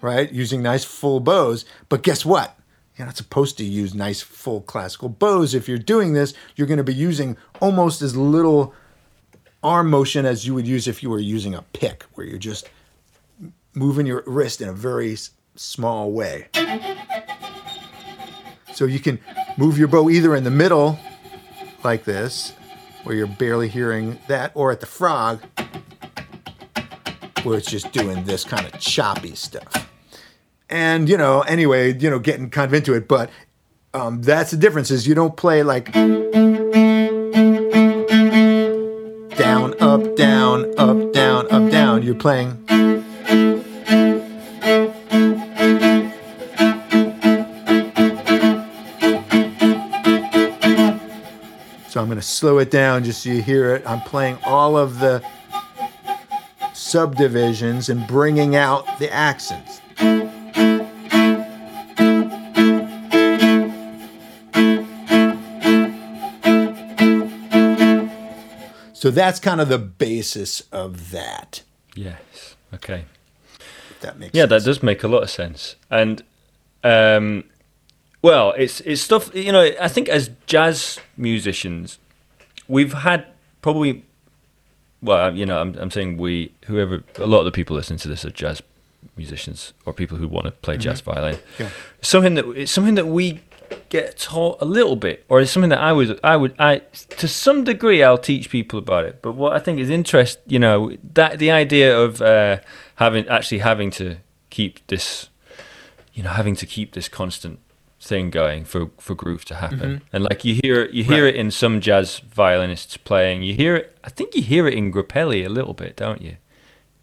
right? Using nice full bows. But guess what? You're not supposed to use nice full classical bows. If you're doing this, you're going to be using almost as little arm motion as you would use if you were using a pick, where you're just moving your wrist in a very small way. So you can move your bow either in the middle, like this, where you're barely hearing that, or at the frog, where it's just doing this kind of choppy stuff. And you know, anyway, you know, getting kind of into it, but um, that's the difference. Is you don't play like down, up, down, up, down, up, down. You're playing. Going to slow it down just so you hear it. I'm playing all of the subdivisions and bringing out the accents. So that's kind of the basis of that. Yes. Okay. If that makes Yeah, sense. that does make a lot of sense. And um, well, it's it's stuff. You know, I think as jazz musicians, we've had probably. Well, you know, I'm I'm saying we, whoever, a lot of the people listening to this are jazz musicians or people who want to play jazz violin. Yeah. Something that it's something that we get taught a little bit, or it's something that I would I would I to some degree I'll teach people about it. But what I think is interest, you know, that the idea of uh, having actually having to keep this, you know, having to keep this constant thing going for for groove to happen. Mm-hmm. And like you hear you hear Right. it in some jazz violinists playing. You hear it. I think you hear it in Grappelli a little bit, don't you?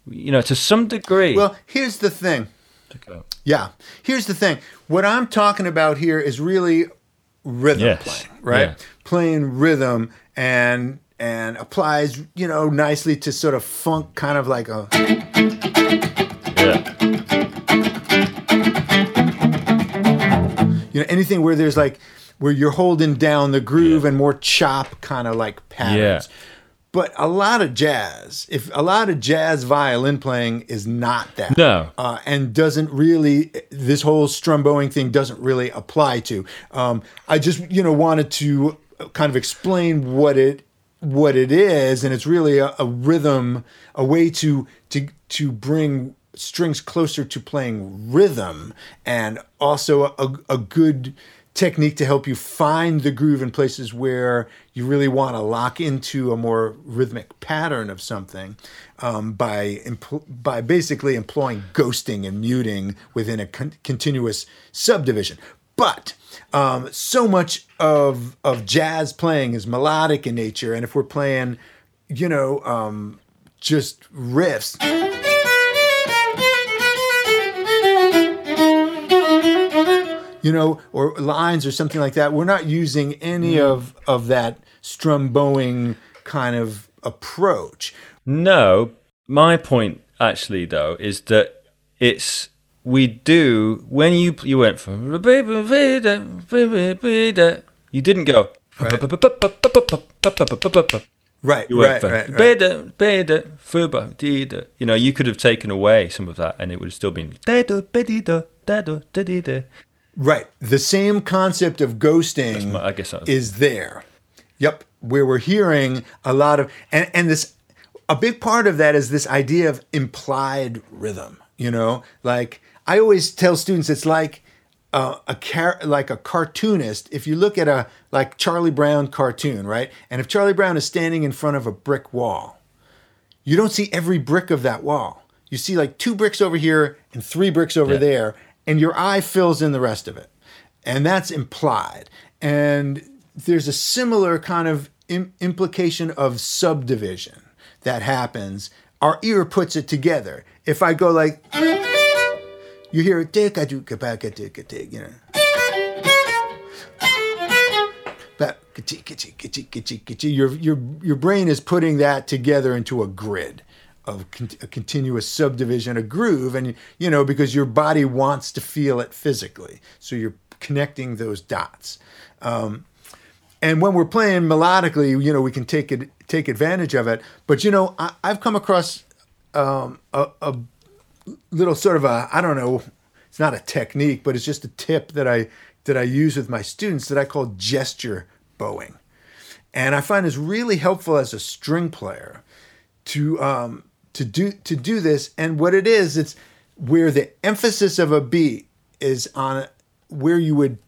You know, to some degree. Well, here's the thing. Okay. Yeah. Here's the thing. What I'm talking about here is really rhythm Yes. playing, right? Yeah. Playing rhythm and and applies, you know, nicely to sort of funk kind of like a yeah. You know, anything where there's like where you're holding down the groove and more chop kind of like patterns. Yeah. But a lot of jazz, if a lot of jazz violin playing is not that. No. Uh, and doesn't really, this whole strumbowing thing doesn't really apply to. Um, I just, you know, wanted to kind of explain what it what it is, and it's really a, a rhythm, a way to to to bring strings closer to playing rhythm, and also a, a good technique to help you find the groove in places where you really want to lock into a more rhythmic pattern of something um, by empl- by basically employing ghosting and muting within a con- continuous subdivision. But um, so much of of jazz playing is melodic in nature, and if we're playing, you know, um, just riffs. You know, or lines or something like that. We're not using any mm. of of that strumbowing kind of approach. No, my point actually though is that it's we do when you you went from you didn't go Right, you went right, right, right. beda, fuba, dida. you know you could have taken away some of that and it would have still been Right. The same concept of ghosting my- I guess was- is there. Yep. Where we're hearing a lot of and, and this a big part of that is this idea of implied rhythm. You know, like I always tell students it's like uh, a car- like a cartoonist. If you look at a like Charlie Brown cartoon, right? And if Charlie Brown is standing in front of a brick wall, you don't see every brick of that wall. You see like two bricks over here and three bricks over Yeah. there, and your eye fills in the rest of it. And that's implied. And there's a similar kind of Im- implication of subdivision that happens. Our ear puts it together. If I go like, you hear it, "Tika duka baka tika tika," you know. Ka-chee. Your, your, your brain is putting that together into a grid of con- a continuous subdivision, a groove, and you know because your body wants to feel it physically, so you're connecting those dots. Um, and when we're playing melodically, you know we can take it take advantage of it. But you know I, I've come across um, a, a little sort of a I don't know, it's not a technique, but it's just a tip that I that I use with my students that I call gesture bowing, and I find is really helpful as a string player to um, to do to do this. And what it is, it's where the emphasis of a beat is on where you would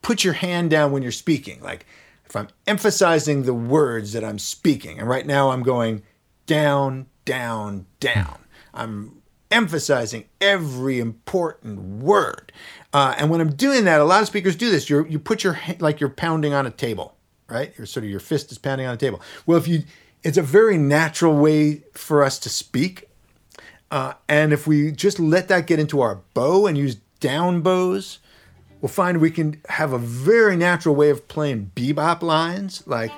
put your hand down when you're speaking, like if I'm emphasizing the words that I'm speaking, and right now I'm going down, down, down. I'm emphasizing every important word. Uh, and when I'm doing that, a lot of speakers do this. You you put your like you're pounding on a table, right? You're sort of your fist is pounding on a table. Well, if you, it's a very natural way for us to speak. Uh, and if we just let that get into our bow and use down bows, we'll find we can have a very natural way of playing bebop lines like.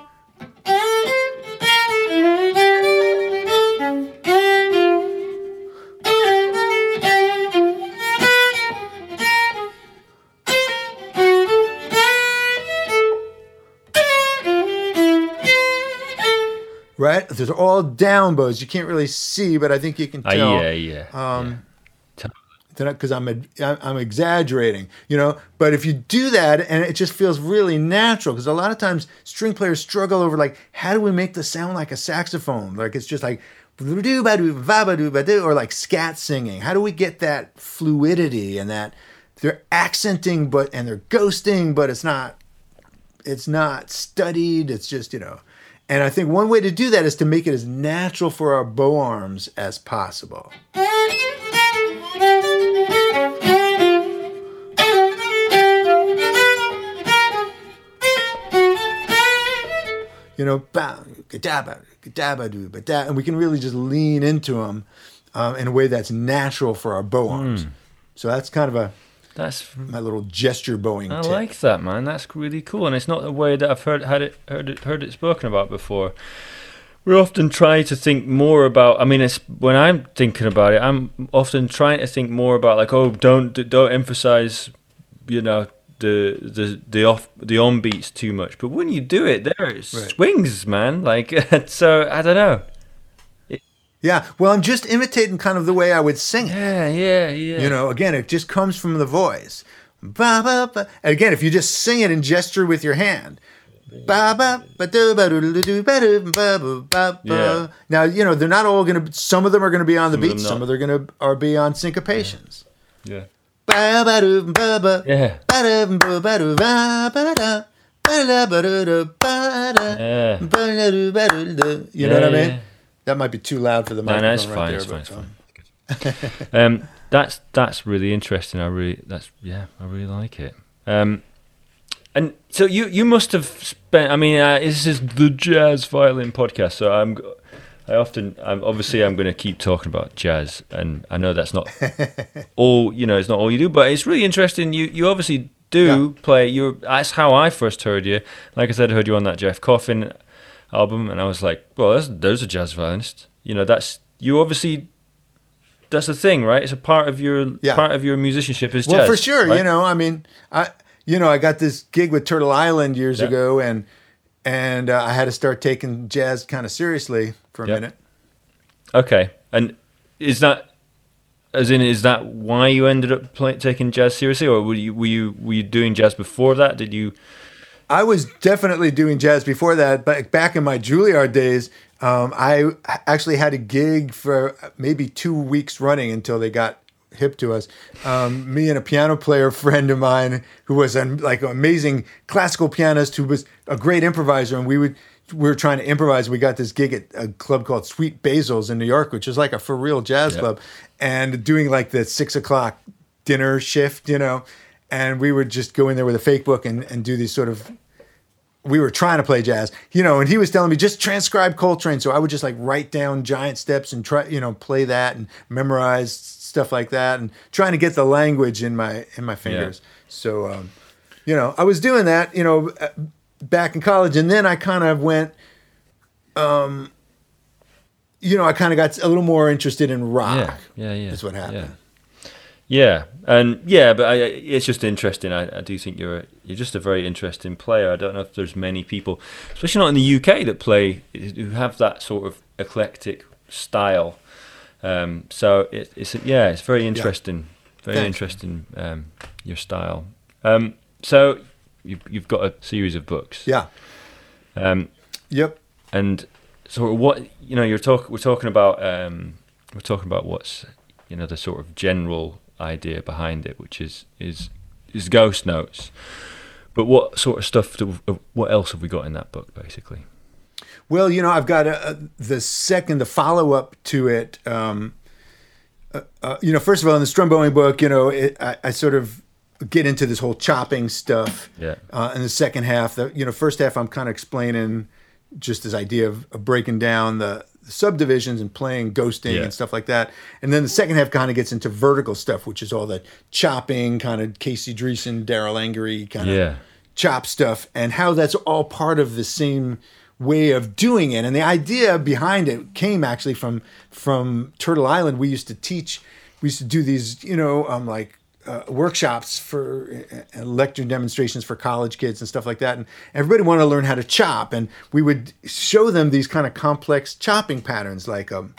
Right? Those are all down bows. You can't really see, but I think you can Uh, tell yeah, yeah. Um, yeah. because I'm I'm exaggerating, you know. But if you do that, and it just feels really natural, because a lot of times string players struggle over like, how do we make the sound like a saxophone? Like it's just like or like scat singing. How do we get that fluidity and that they're accenting, but and they're ghosting, but it's not it's not studied. It's just you know. And I think one way to do that is to make it as natural for our bow arms as possible. you know, and we can really just lean into them um, in a way that's natural for our bow arms. So that's kind of a That's my little gesture bowing. I tip. like that, man. That's really cool, and it's not a way that I've heard had it heard it heard it spoken about before. We often try to think more about. I mean, it's when I'm thinking about it, I'm often trying to think more about like, oh, don't don't emphasize, you know, the the the off the on beats too much. But when you do it, there it Right. swings, man. Like so, I don't know. Yeah, well, I'm just imitating kind of the way I would sing it. Yeah, yeah, yeah. You know, again, it just comes from the voice. Ba, ba, ba. And again, if you just sing it and gesture with your hand. Ba, ba, ba, do, ba, do, do, do, ba, do, ba, ba, ba, ba. Yeah. Now, you know, they're not all going to, some of them are going to be on the Some beat, them some of them are going to are be on syncopations. yeah, Ba, ba, do, ba, ba. yeah, Ba, da, ba, ba, do, ba, ba, da, da. Ba, da, ba, do, do, ba, da. yeah. Ba, da, do, ba, do, do. You know what I mean? yeah. That might be too loud for the microphone no, it's right fine. there. it's fine. It's um, fine. um, that's that's really interesting. I really that's yeah, I really like it. Um, and so you you must have spent. I mean, uh, this is the jazz violin podcast, so I'm. I often, I'm obviously, I'm going to keep talking about jazz, and I know that's not all. You know, it's not all you do, but it's really interesting. You you obviously do play. You that's how I first heard you. Like I said, I heard you on that Jeff Coffin album, and I was like, well, there's, there's a jazz violinist. You know, that's you obviously. That's the thing, right? It's a part of your Yeah. part of your musicianship is Well, jazz. for sure. right? You know, I mean, I you know, I got this gig with Turtle Island years Yeah. ago, and and uh, I had to start taking jazz kind of seriously for a Yeah. minute. Okay, and is that as in is that why you ended up play, taking jazz seriously, or were you were you were you doing jazz before that? Did you? I was definitely doing jazz before that, but back in my Juilliard days, um, I actually had a gig for maybe two weeks running until they got hip to us. Um, me and a piano player friend of mine who was an, like an amazing classical pianist who was a great improviser, and we would we were trying to improvise. We got this gig at a club called Sweet Basil's in New York, which is like a for real jazz Yeah. club, and doing like the six o'clock dinner shift, you know. And we would just go in there with a fake book and, and do these sort of we were trying to play jazz, you know, and he was telling me just transcribe Coltrane. So I would just like write down giant steps and try, you know, play that and memorize stuff like that and trying to get the language in my in my fingers. So, um, you know, I was doing that, you know, uh, back in college, and then I kind of went, um, you know, I kind of got a little more interested in rock. Yeah, yeah, yeah. That's what happened. Yeah, and yeah, but I, it's just interesting. I, I do think you're a, you're just a very interesting player. I don't know if there's many people, especially not in the UK, that play who have that sort of eclectic style. Um, so it, it's yeah, it's very interesting. Very Thanks. interesting um, your style. Um, so you've you've got a series of books. Yeah. Um, Yep. and so what you know you're talk we're talking about um we're talking about what's you know the sort of general idea behind it which is is is ghost notes but what sort of stuff do, uh, what else have we got in that book basically Well, you know, I've got a, a, the second, the follow up to it. Um, uh, uh, you know, first of all, in the Strumbowing book, you know, it, I, I sort of get into this whole chopping stuff. Yeah. Uh, in the second half, the you know, first half, I'm kind of explaining just this idea of, of breaking down the subdivisions and playing ghosting Yeah. and stuff like that. And then the second half kind of gets into vertical stuff, which is all the chopping, kind of Casey Driessen, Darol Angery kind of Yeah. chop stuff and how that's all part of the same way of doing it and the idea behind it came actually from from turtle island we used to teach we used to do these you know um like uh, workshops for uh, lecture demonstrations for college kids and stuff like that and everybody wanted to learn how to chop and we would show them these kind of complex chopping patterns like um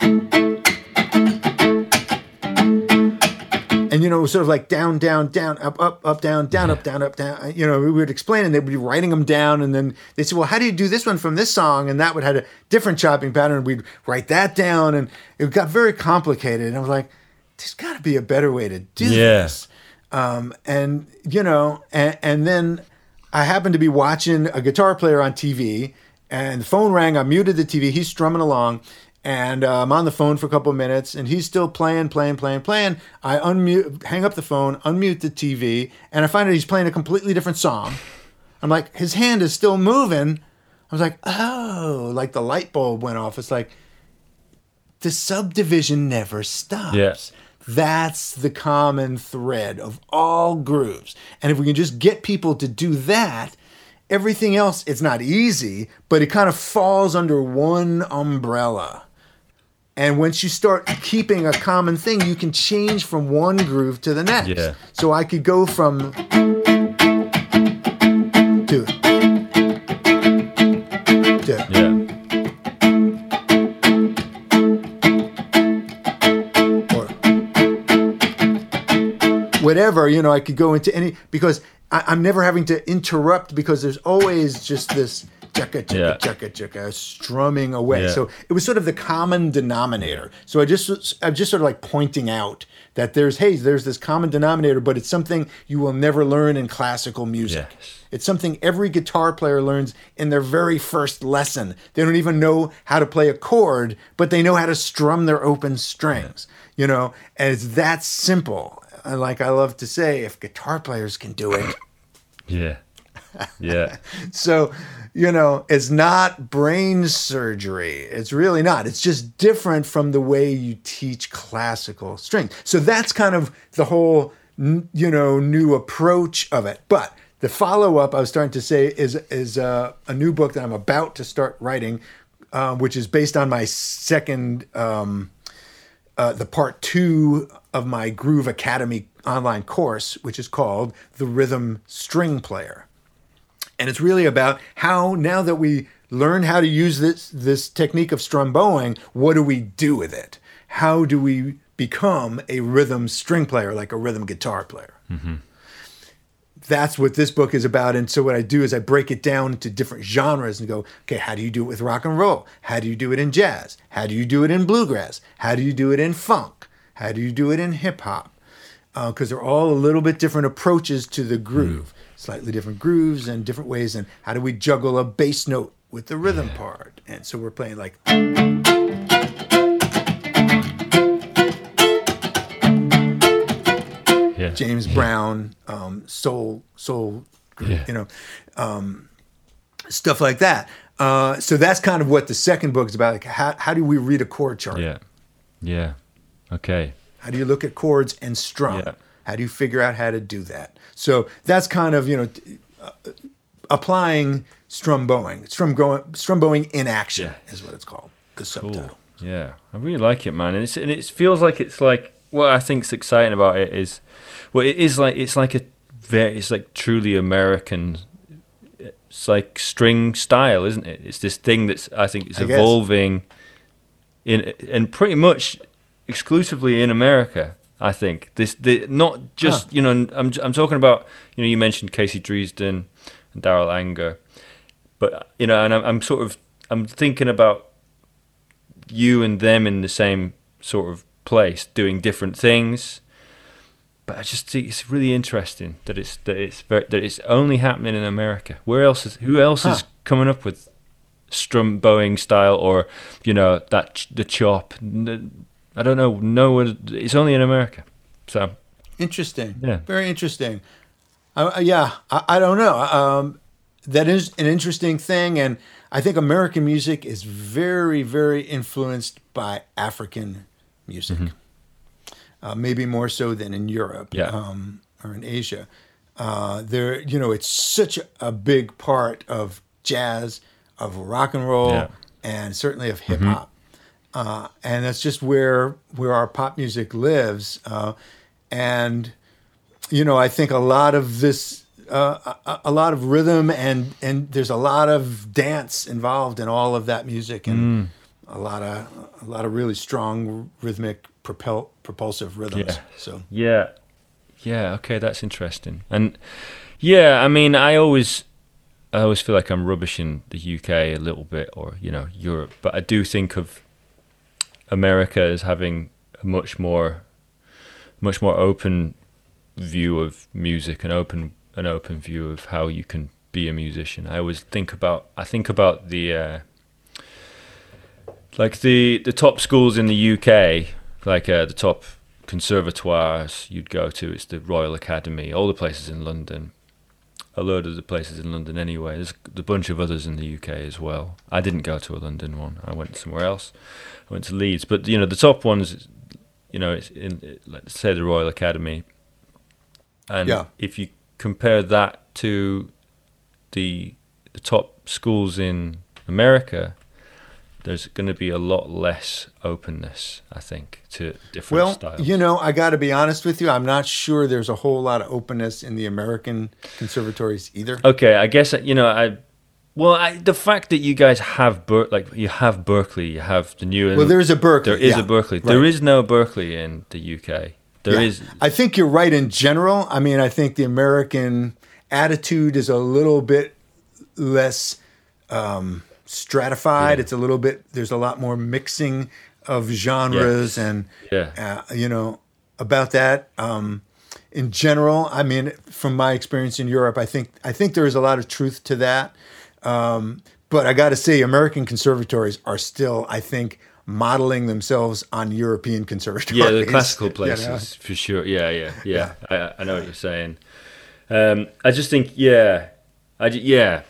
and you know, it was sort of like down, down, down, up, up, up, down, down, up, down, up, down. You know, we would explain, and they would be writing them down, and then they said, "Well, how do you do this one from this song?" And that would have a different chopping pattern. We'd write that down, and it got very complicated. And I was like, "There's got to be a better way to do Yeah. this." Um, and you know, and, and then I happened to be watching a guitar player on TV, and the phone rang. I muted the TV. He's strumming along, and uh, I'm on the phone for a couple of minutes, and he's still playing, playing, playing, playing. I unmute, hang up the phone, unmute the TV, and I find out he's playing a completely different song. I'm like, his hand is still moving. I was like, oh, like the light bulb went off. It's like the subdivision never stops. Yeah. That's the common thread of all grooves. And if we can just get people to do that, everything else, it's not easy, but it kind of falls under one umbrella. And once you start keeping a common thing, you can change from one groove to the next. Yeah. So I could go from whatever, you know, I could go into any because I, I'm never having to interrupt because there's always just this checka checka Yeah. checka checka strumming away. Yeah. So it was sort of the common denominator. So I just I'm just sort of like pointing out that there's hey, there's this common denominator, but it's something you will never learn in classical music. Yes. It's something every guitar player learns in their very first lesson. They don't even know how to play a chord, but they know how to strum their open strings. You know, and it's that simple. And like I love to say, if guitar players can do it, yeah yeah so you know, it's not brain surgery. It's really not. It's just different from the way you teach classical strings. So that's kind of the whole, you know, new approach of it. But the follow up, I was starting to say, is is uh, a new book that I'm about to start writing, uh, which is based on my second, um, uh, the part two of my Groove Academy online course, which is called The Rhythm String Player and it's really about how now that we learn how to use this this technique of strumbowing, what do we do with it? How do we become a rhythm string player, like a rhythm guitar player? That's what this book is about. And so what I do is I break it down into different genres and go, okay, how do you do it with rock and roll? How do you do it in jazz? How do you do it in bluegrass? How do you do it in funk? How do you do it in hip hop? Uh, because they're all a little bit different approaches to the groove, slightly different grooves and different ways. And how do we juggle a bass note with the rhythm part? And so we're playing like. James Brown, um, soul, soul, you know, um, stuff like that. Uh, so that's kind of what the second book is about. Like, how, how do we read a chord chart? yeah yeah okay How do you look at chords and strum? Yeah. How do you figure out how to do that? So that's kind of you know uh, applying strum bowing, strum going, strum bowing in action Yeah. is what it's called. The Cool. subtitle. Yeah, I really like it, man. And it's and it feels like it's like what I think's exciting about it is, well, it is like it's like a very it's like truly American. It's like string style, isn't it? It's this thing that's I think it's I guess. evolving, in and pretty much exclusively in America. I think this, the, not just you know. I'm I'm talking about you know. You mentioned Casey Driessen and Darol Anger, but you know, and I'm, I'm sort of I'm thinking about you and them in the same sort of place doing different things. But I just think it's really interesting that it's that it's very, that it's only happening in America. Where else is who else Huh. is coming up with strum bowing style or you know that the chop? I don't know. No one. It's only in America. So Interesting. Yeah. Very interesting. Uh, yeah, I, I don't know. Um, that is an interesting thing, and I think American music is very, very influenced by African music. Uh, maybe more so than in Europe Mm-hmm. Yeah. um, or in Asia. Uh, there, you know, it's such a big part of jazz, of rock and roll, Yeah. and certainly of hip hop uh, and that's just where where our pop music lives. Uh, and you know, I think a lot of this, uh, a, a lot of rhythm, and and there's a lot of dance involved in all of that music, and a lot of a lot of really strong rhythmic propel propulsive rhythms. Yeah. So Yeah. Yeah, okay, that's interesting. And yeah, I mean, I always I always feel like I'm rubbishing the UK a little bit or, you know, Europe, but I do think of America as having a much more much more open view of music and open an open view of how you can be a musician. I always think about I think about the uh like the the top schools in the UK, like uh, the top conservatoires you'd go to. It's the Royal Academy, all the places in London, a load of the places in London anyway. There's a bunch of others in the UK as well. I didn't go to a London one. I went somewhere else. I went to Leeds, but you know the top ones, you know, it's in let's say the Royal Academy, and Yeah. if you compare that to the the top schools in America, there's going to be a lot less openness, I think, to different well, styles. you know, I got to be honest with you. I'm not sure there's a whole lot of openness in the American conservatories either. Okay, I guess you know I. Well, I, the fact that you guys have Ber- like you have Berklee, you have the new. Well, there's a Berklee. there is yeah, a Berklee. right. There is no Berklee in the UK. There Yeah. is. I think you're right in general. I mean, I think the American attitude is a little bit less um, stratified. It's a little bit. There's a lot more mixing of genres, and Yeah. uh, you know about that. Um, in general, I mean, from my experience in Europe, I think I think there is a lot of truth to that. Um, but I got to say, American conservatories are still, I think, modeling themselves on European conservatories. Yeah, the classical you know? places for sure. Yeah, yeah, yeah. I, I know what you're saying. Um, I just think, yeah, I yeah.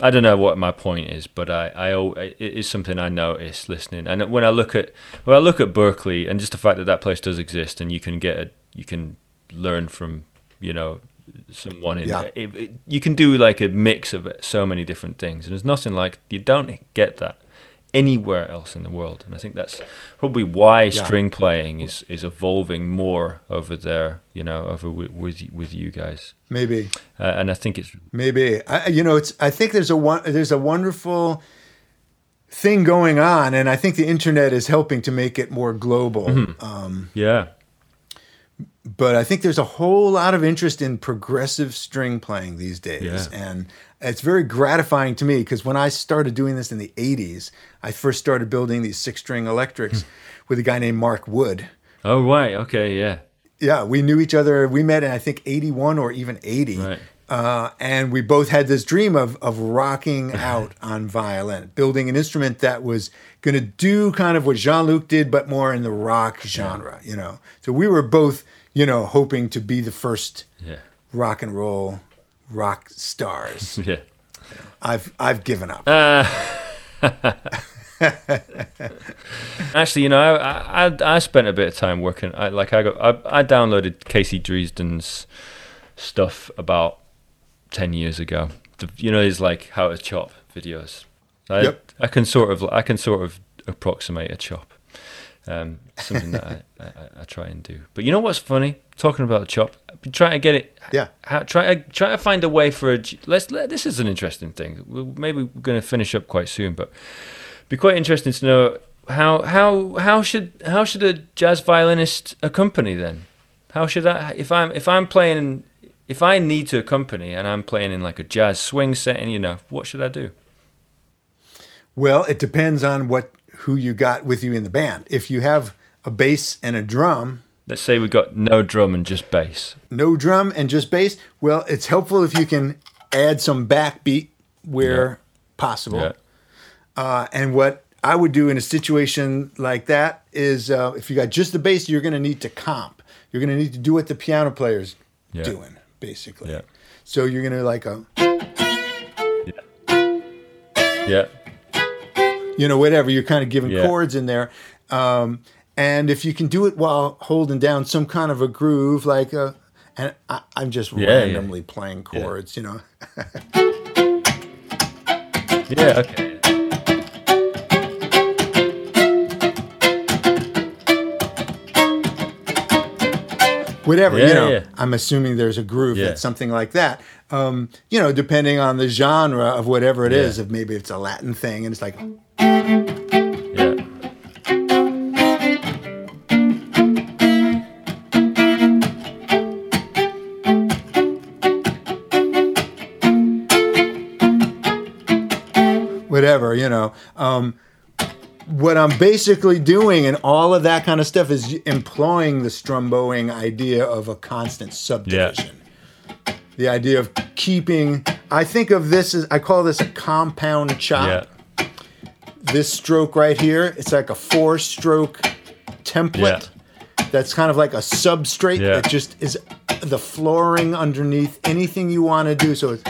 I don't know what my point is, but I, I, it is something I notice listening. And when I look at, when I look at Berklee, and just the fact that that place does exist, and you can get, a, you can learn from, you know, someone in Yeah. it, it, you can do like a mix of so many different things, and there's nothing like you don't get that anywhere else in the world. And I think that's probably why Yeah. string playing is is evolving more over there, you know, over with with, with you guys. Maybe. Uh, and I think it's Maybe I, you know it's. I think there's a one. There's a wonderful thing going on, and I think the internet is helping to make it more global. Mm-hmm. Um, yeah, but I think there's a whole lot of interest in progressive string playing these days, Yeah. and it's very gratifying to me because when I started doing this in the '80s, I first started building these six-string electrics Hmm. with a guy named Mark Wood. Oh right, okay, yeah, Yeah, we knew each other. We met in I think '81 or even '80. Right. Uh, and we both had this dream of of rocking out on violin, building an instrument that was going to do kind of what Jean Luc did, but more in the rock genre. You know, so we were both, you know, hoping to be the first yeah, rock and roll rock stars. yeah. I've I've given up. Actually, you know, I, I I spent a bit of time working. I like I got I, I downloaded Casey Driessen's stuff about ten years ago. The, you know, his like how to chop videos. I, Yep. I can sort of I can sort of approximate a chop. Um, something that I, I, I try and do. But you know what's funny? Talking about chop, trying to get it. Yeah. How, try try to find a way for a. Let's. Let, this is an interesting thing. We'll, maybe we're going to finish up quite soon, but be quite interesting to know how how how should how should a jazz violinist accompany then? How should I if I'm if I'm playing if I need to accompany and I'm playing in like a jazz swing setting, you know, what should I do? Well, it depends on what who you got with you in the band. If you have a bass and a drum, Let's say we got no drum and just bass. no drum and just bass, well, it's helpful if you can add some backbeat where possible. Yeah. Uh, and what I would do in a situation like that is uh, if you got just the bass, you're going to need to comp. You're going to need to do what the piano player's Yeah. doing, basically. Yeah. So you're to like a, Yeah. you know, whatever. You're kind of giving Yeah. chords in there. Um, and if you can do it while holding down some kind of a groove, like a, and I, I'm just Yeah, yeah. randomly playing chords, you know. Yeah, okay. Whatever Yeah, you know yeah. i'm assuming there's a groove Yeah. that's something like that um, you know depending on the genre of whatever it is, if maybe it's a latin thing and it's like Yeah. whatever you know um, what i'm basically doing and all of that kind of stuff is employing the strumbowing idea of a constant subdivision the idea of keeping i think of this as i call this a compound chop Yeah. this stroke right here, it's like a four stroke template that's kind of like a substrate Yeah. that just is the flooring underneath anything you want to do. So it's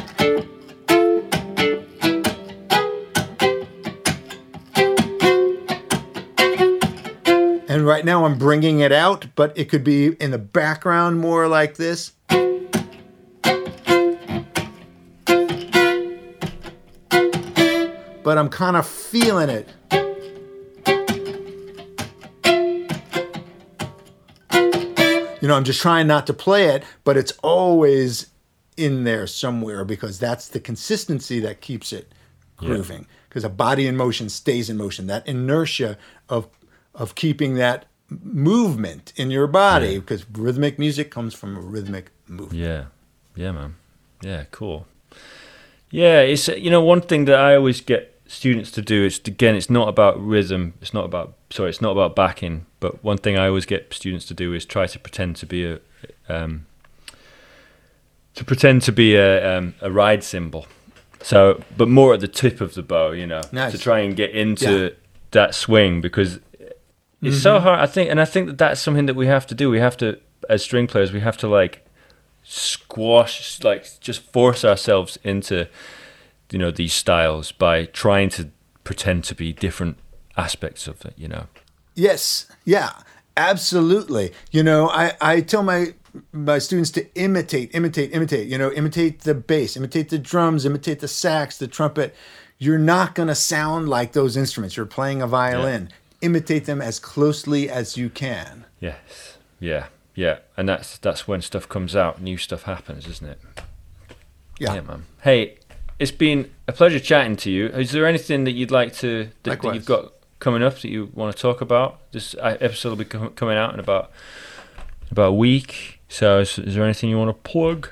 And right now I'm bringing it out, but it could be in the background more like this. But I'm kind of feeling it. You know, I'm just trying not to play it, but it's always in there somewhere because that's the consistency that keeps it grooving. Because a body in motion stays in motion. That inertia of of keeping that movement in your body, because rhythmic music comes from a rhythmic movement. Yeah, yeah, man. Yeah, cool. Yeah, it's you know one thing that I always get students to do is again, it's not about rhythm. It's not about sorry, it's not about backing. But one thing I always get students to do is try to pretend to be a um, to pretend to be a um, a ride cymbal. So, but more at the tip of the bow, you know, Nice. to try and get into Yeah. that swing because it's so mm-hmm. hard. I think, and I think that that's something that we have to do. We have to, as string players, we have to like squash, like just force ourselves into, you know, these styles by trying to pretend to be different aspects of it. You know. Yes, yeah, absolutely. You know, I, I tell my my students to imitate, imitate, imitate. You know, imitate the bass, imitate the drums, imitate the sax, the trumpet. You're not going to sound like those instruments. You're playing a violin. Imitate them as closely as you can. Yes. Yeah. Yeah. And that's that's when stuff comes out, new stuff happens, isn't it? Yeah. Yeah, man. Hey, it's been a pleasure chatting to you. Is there anything that you'd like to that, that you've got coming up that you want to talk about? This uh, episode will be com- coming out in about about a week. So, is, is there anything you want to plug?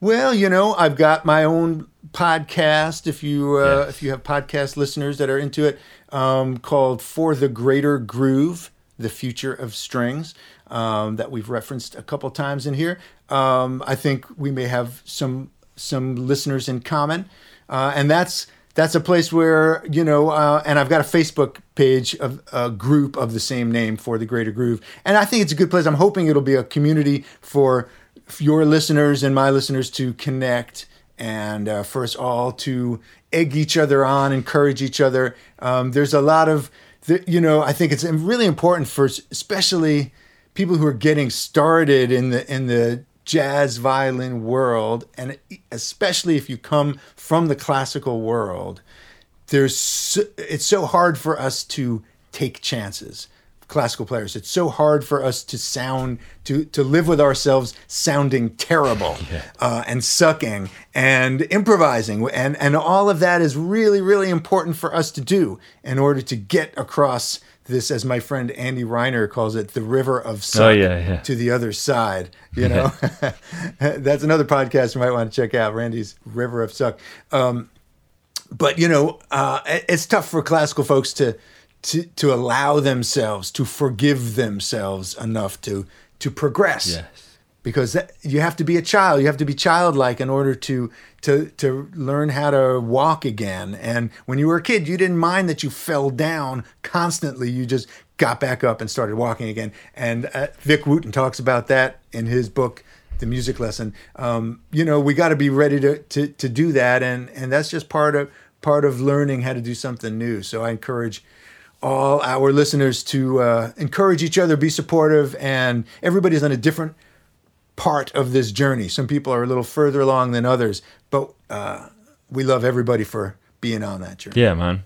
Well, you know, I've got my own podcast. If you uh, Yes. if you have podcast listeners that are into it, um, called "For the Greater Groove: The Future of Strings," um, that we've referenced a couple times in here. Um, I think we may have some some listeners in common, uh, and that's that's a place where you know. Uh, and I've got a Facebook page of a group of the same name for the Greater Groove, and I think it's a good place. I'm hoping it'll be a community for your listeners and my listeners to connect and uh, for us all to egg each other on, encourage each other. Um, there's a lot of, you know, I think it's really important for especially people who are getting started in the in the jazz violin world, and especially if you come from the classical world. There's so, it's so hard for us to take chances classical players. It's so hard for us to sound to to live with ourselves sounding terrible uh, and sucking and improvising and and all of that is really really important for us to do in order to get across this, as my friend Andy Reiner calls it, the river of suck Oh, yeah, yeah. to the other side. You know, that's another podcast you might want to check out. Randy's River of Suck. Um, but you know, uh, it's tough for classical folks to to to allow themselves to forgive themselves enough to to progress Yes. because that, you have to be a child. You have to be childlike in order to to to learn how to walk again. And when you were a kid, you didn't mind that you fell down constantly. You just got back up and started walking again. And uh, Vic Wooten talks about that in his book. The music lesson, um, you know, we got to be ready to, to to do that, and and that's just part of part of learning how to do something new. So I encourage all our listeners to uh, encourage each other, be supportive, and everybody's on a different part of this journey. Some people are a little further along than others, but uh, we love everybody for being on that journey. Yeah, man.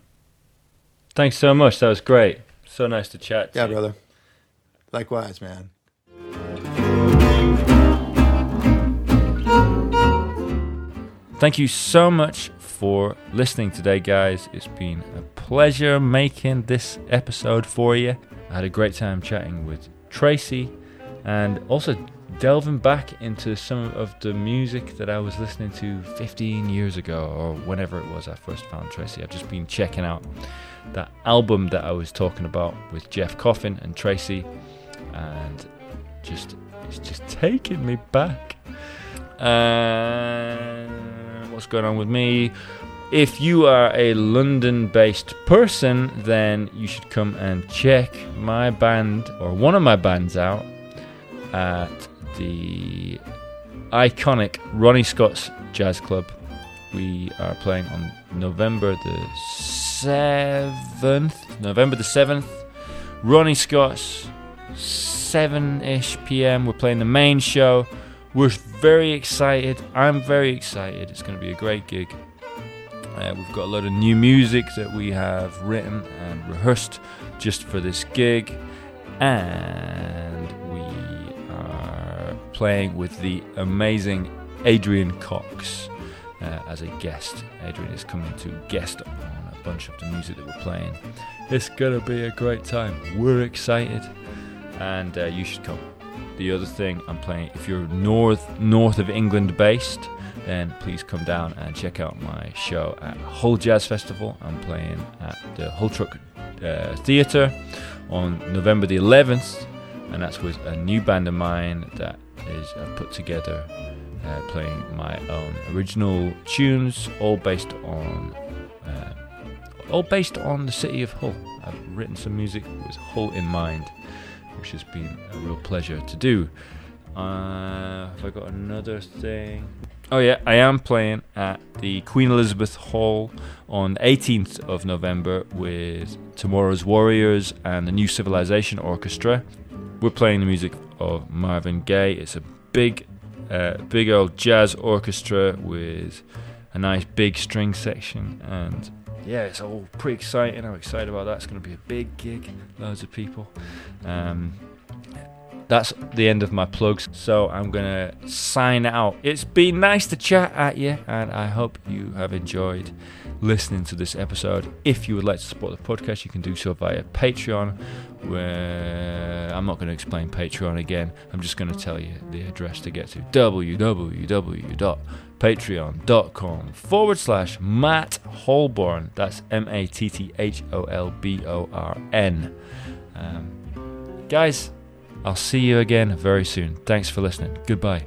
Thanks so much. That was great. So nice to chat. to Yeah, you. brother. Likewise, man. Thank you so much for listening today, guys. It's been a pleasure making this episode for you. I had a great time chatting with Tracy and also delving back into some of the music that I was listening to 15 years ago or whenever it was I first found Tracy. I've just been checking out that album that I was talking about with Jeff Coffin and Tracy and just it's just taking me back. And what's going on with me? If you are a London based person, then you should come and check my band or one of my bands out at the iconic Ronnie Scott's Jazz Club. We are playing on November the 7th. November the 7th. Ronnie Scott's 7 ish pm. We're playing the main show. We're very excited. I'm very excited. It's going to be a great gig. Uh, we've got a lot of new music that we have written and rehearsed just for this gig. And we are playing with the amazing Adrian Cox uh, as a guest. Adrian is coming to guest on a bunch of the music that we're playing. It's going to be a great time. We're excited. And uh, you should come the other thing I'm playing, if you're north north of England based, then please come down and check out my show at Hull Jazz Festival. I'm playing at the Hull Truck uh, Theatre on November the 11th, and that's with a new band of mine that is uh, put together, uh, playing my own original tunes, all based on. Uh, all based on the city of Hull. I've written some music with Hull in mind which has been a real pleasure to do. Uh, have I got another thing? Oh yeah, I am playing at the Queen Elizabeth Hall on the 18th of November with Tomorrow's Warriors and the Nu Civilization Orchestra. We're playing the music of Marvin Gaye. It's a big, uh, big old jazz orchestra with a nice big string section and yeah, it's all pretty exciting. I'm excited about that. It's going to be a big gig, loads of people. Um, that's the end of my plugs, so I'm going to sign out. It's been nice to chat at you, and I hope you have enjoyed listening to this episode. If you would like to support the podcast, you can do so via Patreon. Where I'm not going to explain Patreon again. I'm just going to tell you the address to get to www.patreon.com forward slash Matt Holborn. That's M A T T H O L B O R N. Um, guys, I'll see you again very soon. Thanks for listening. Goodbye.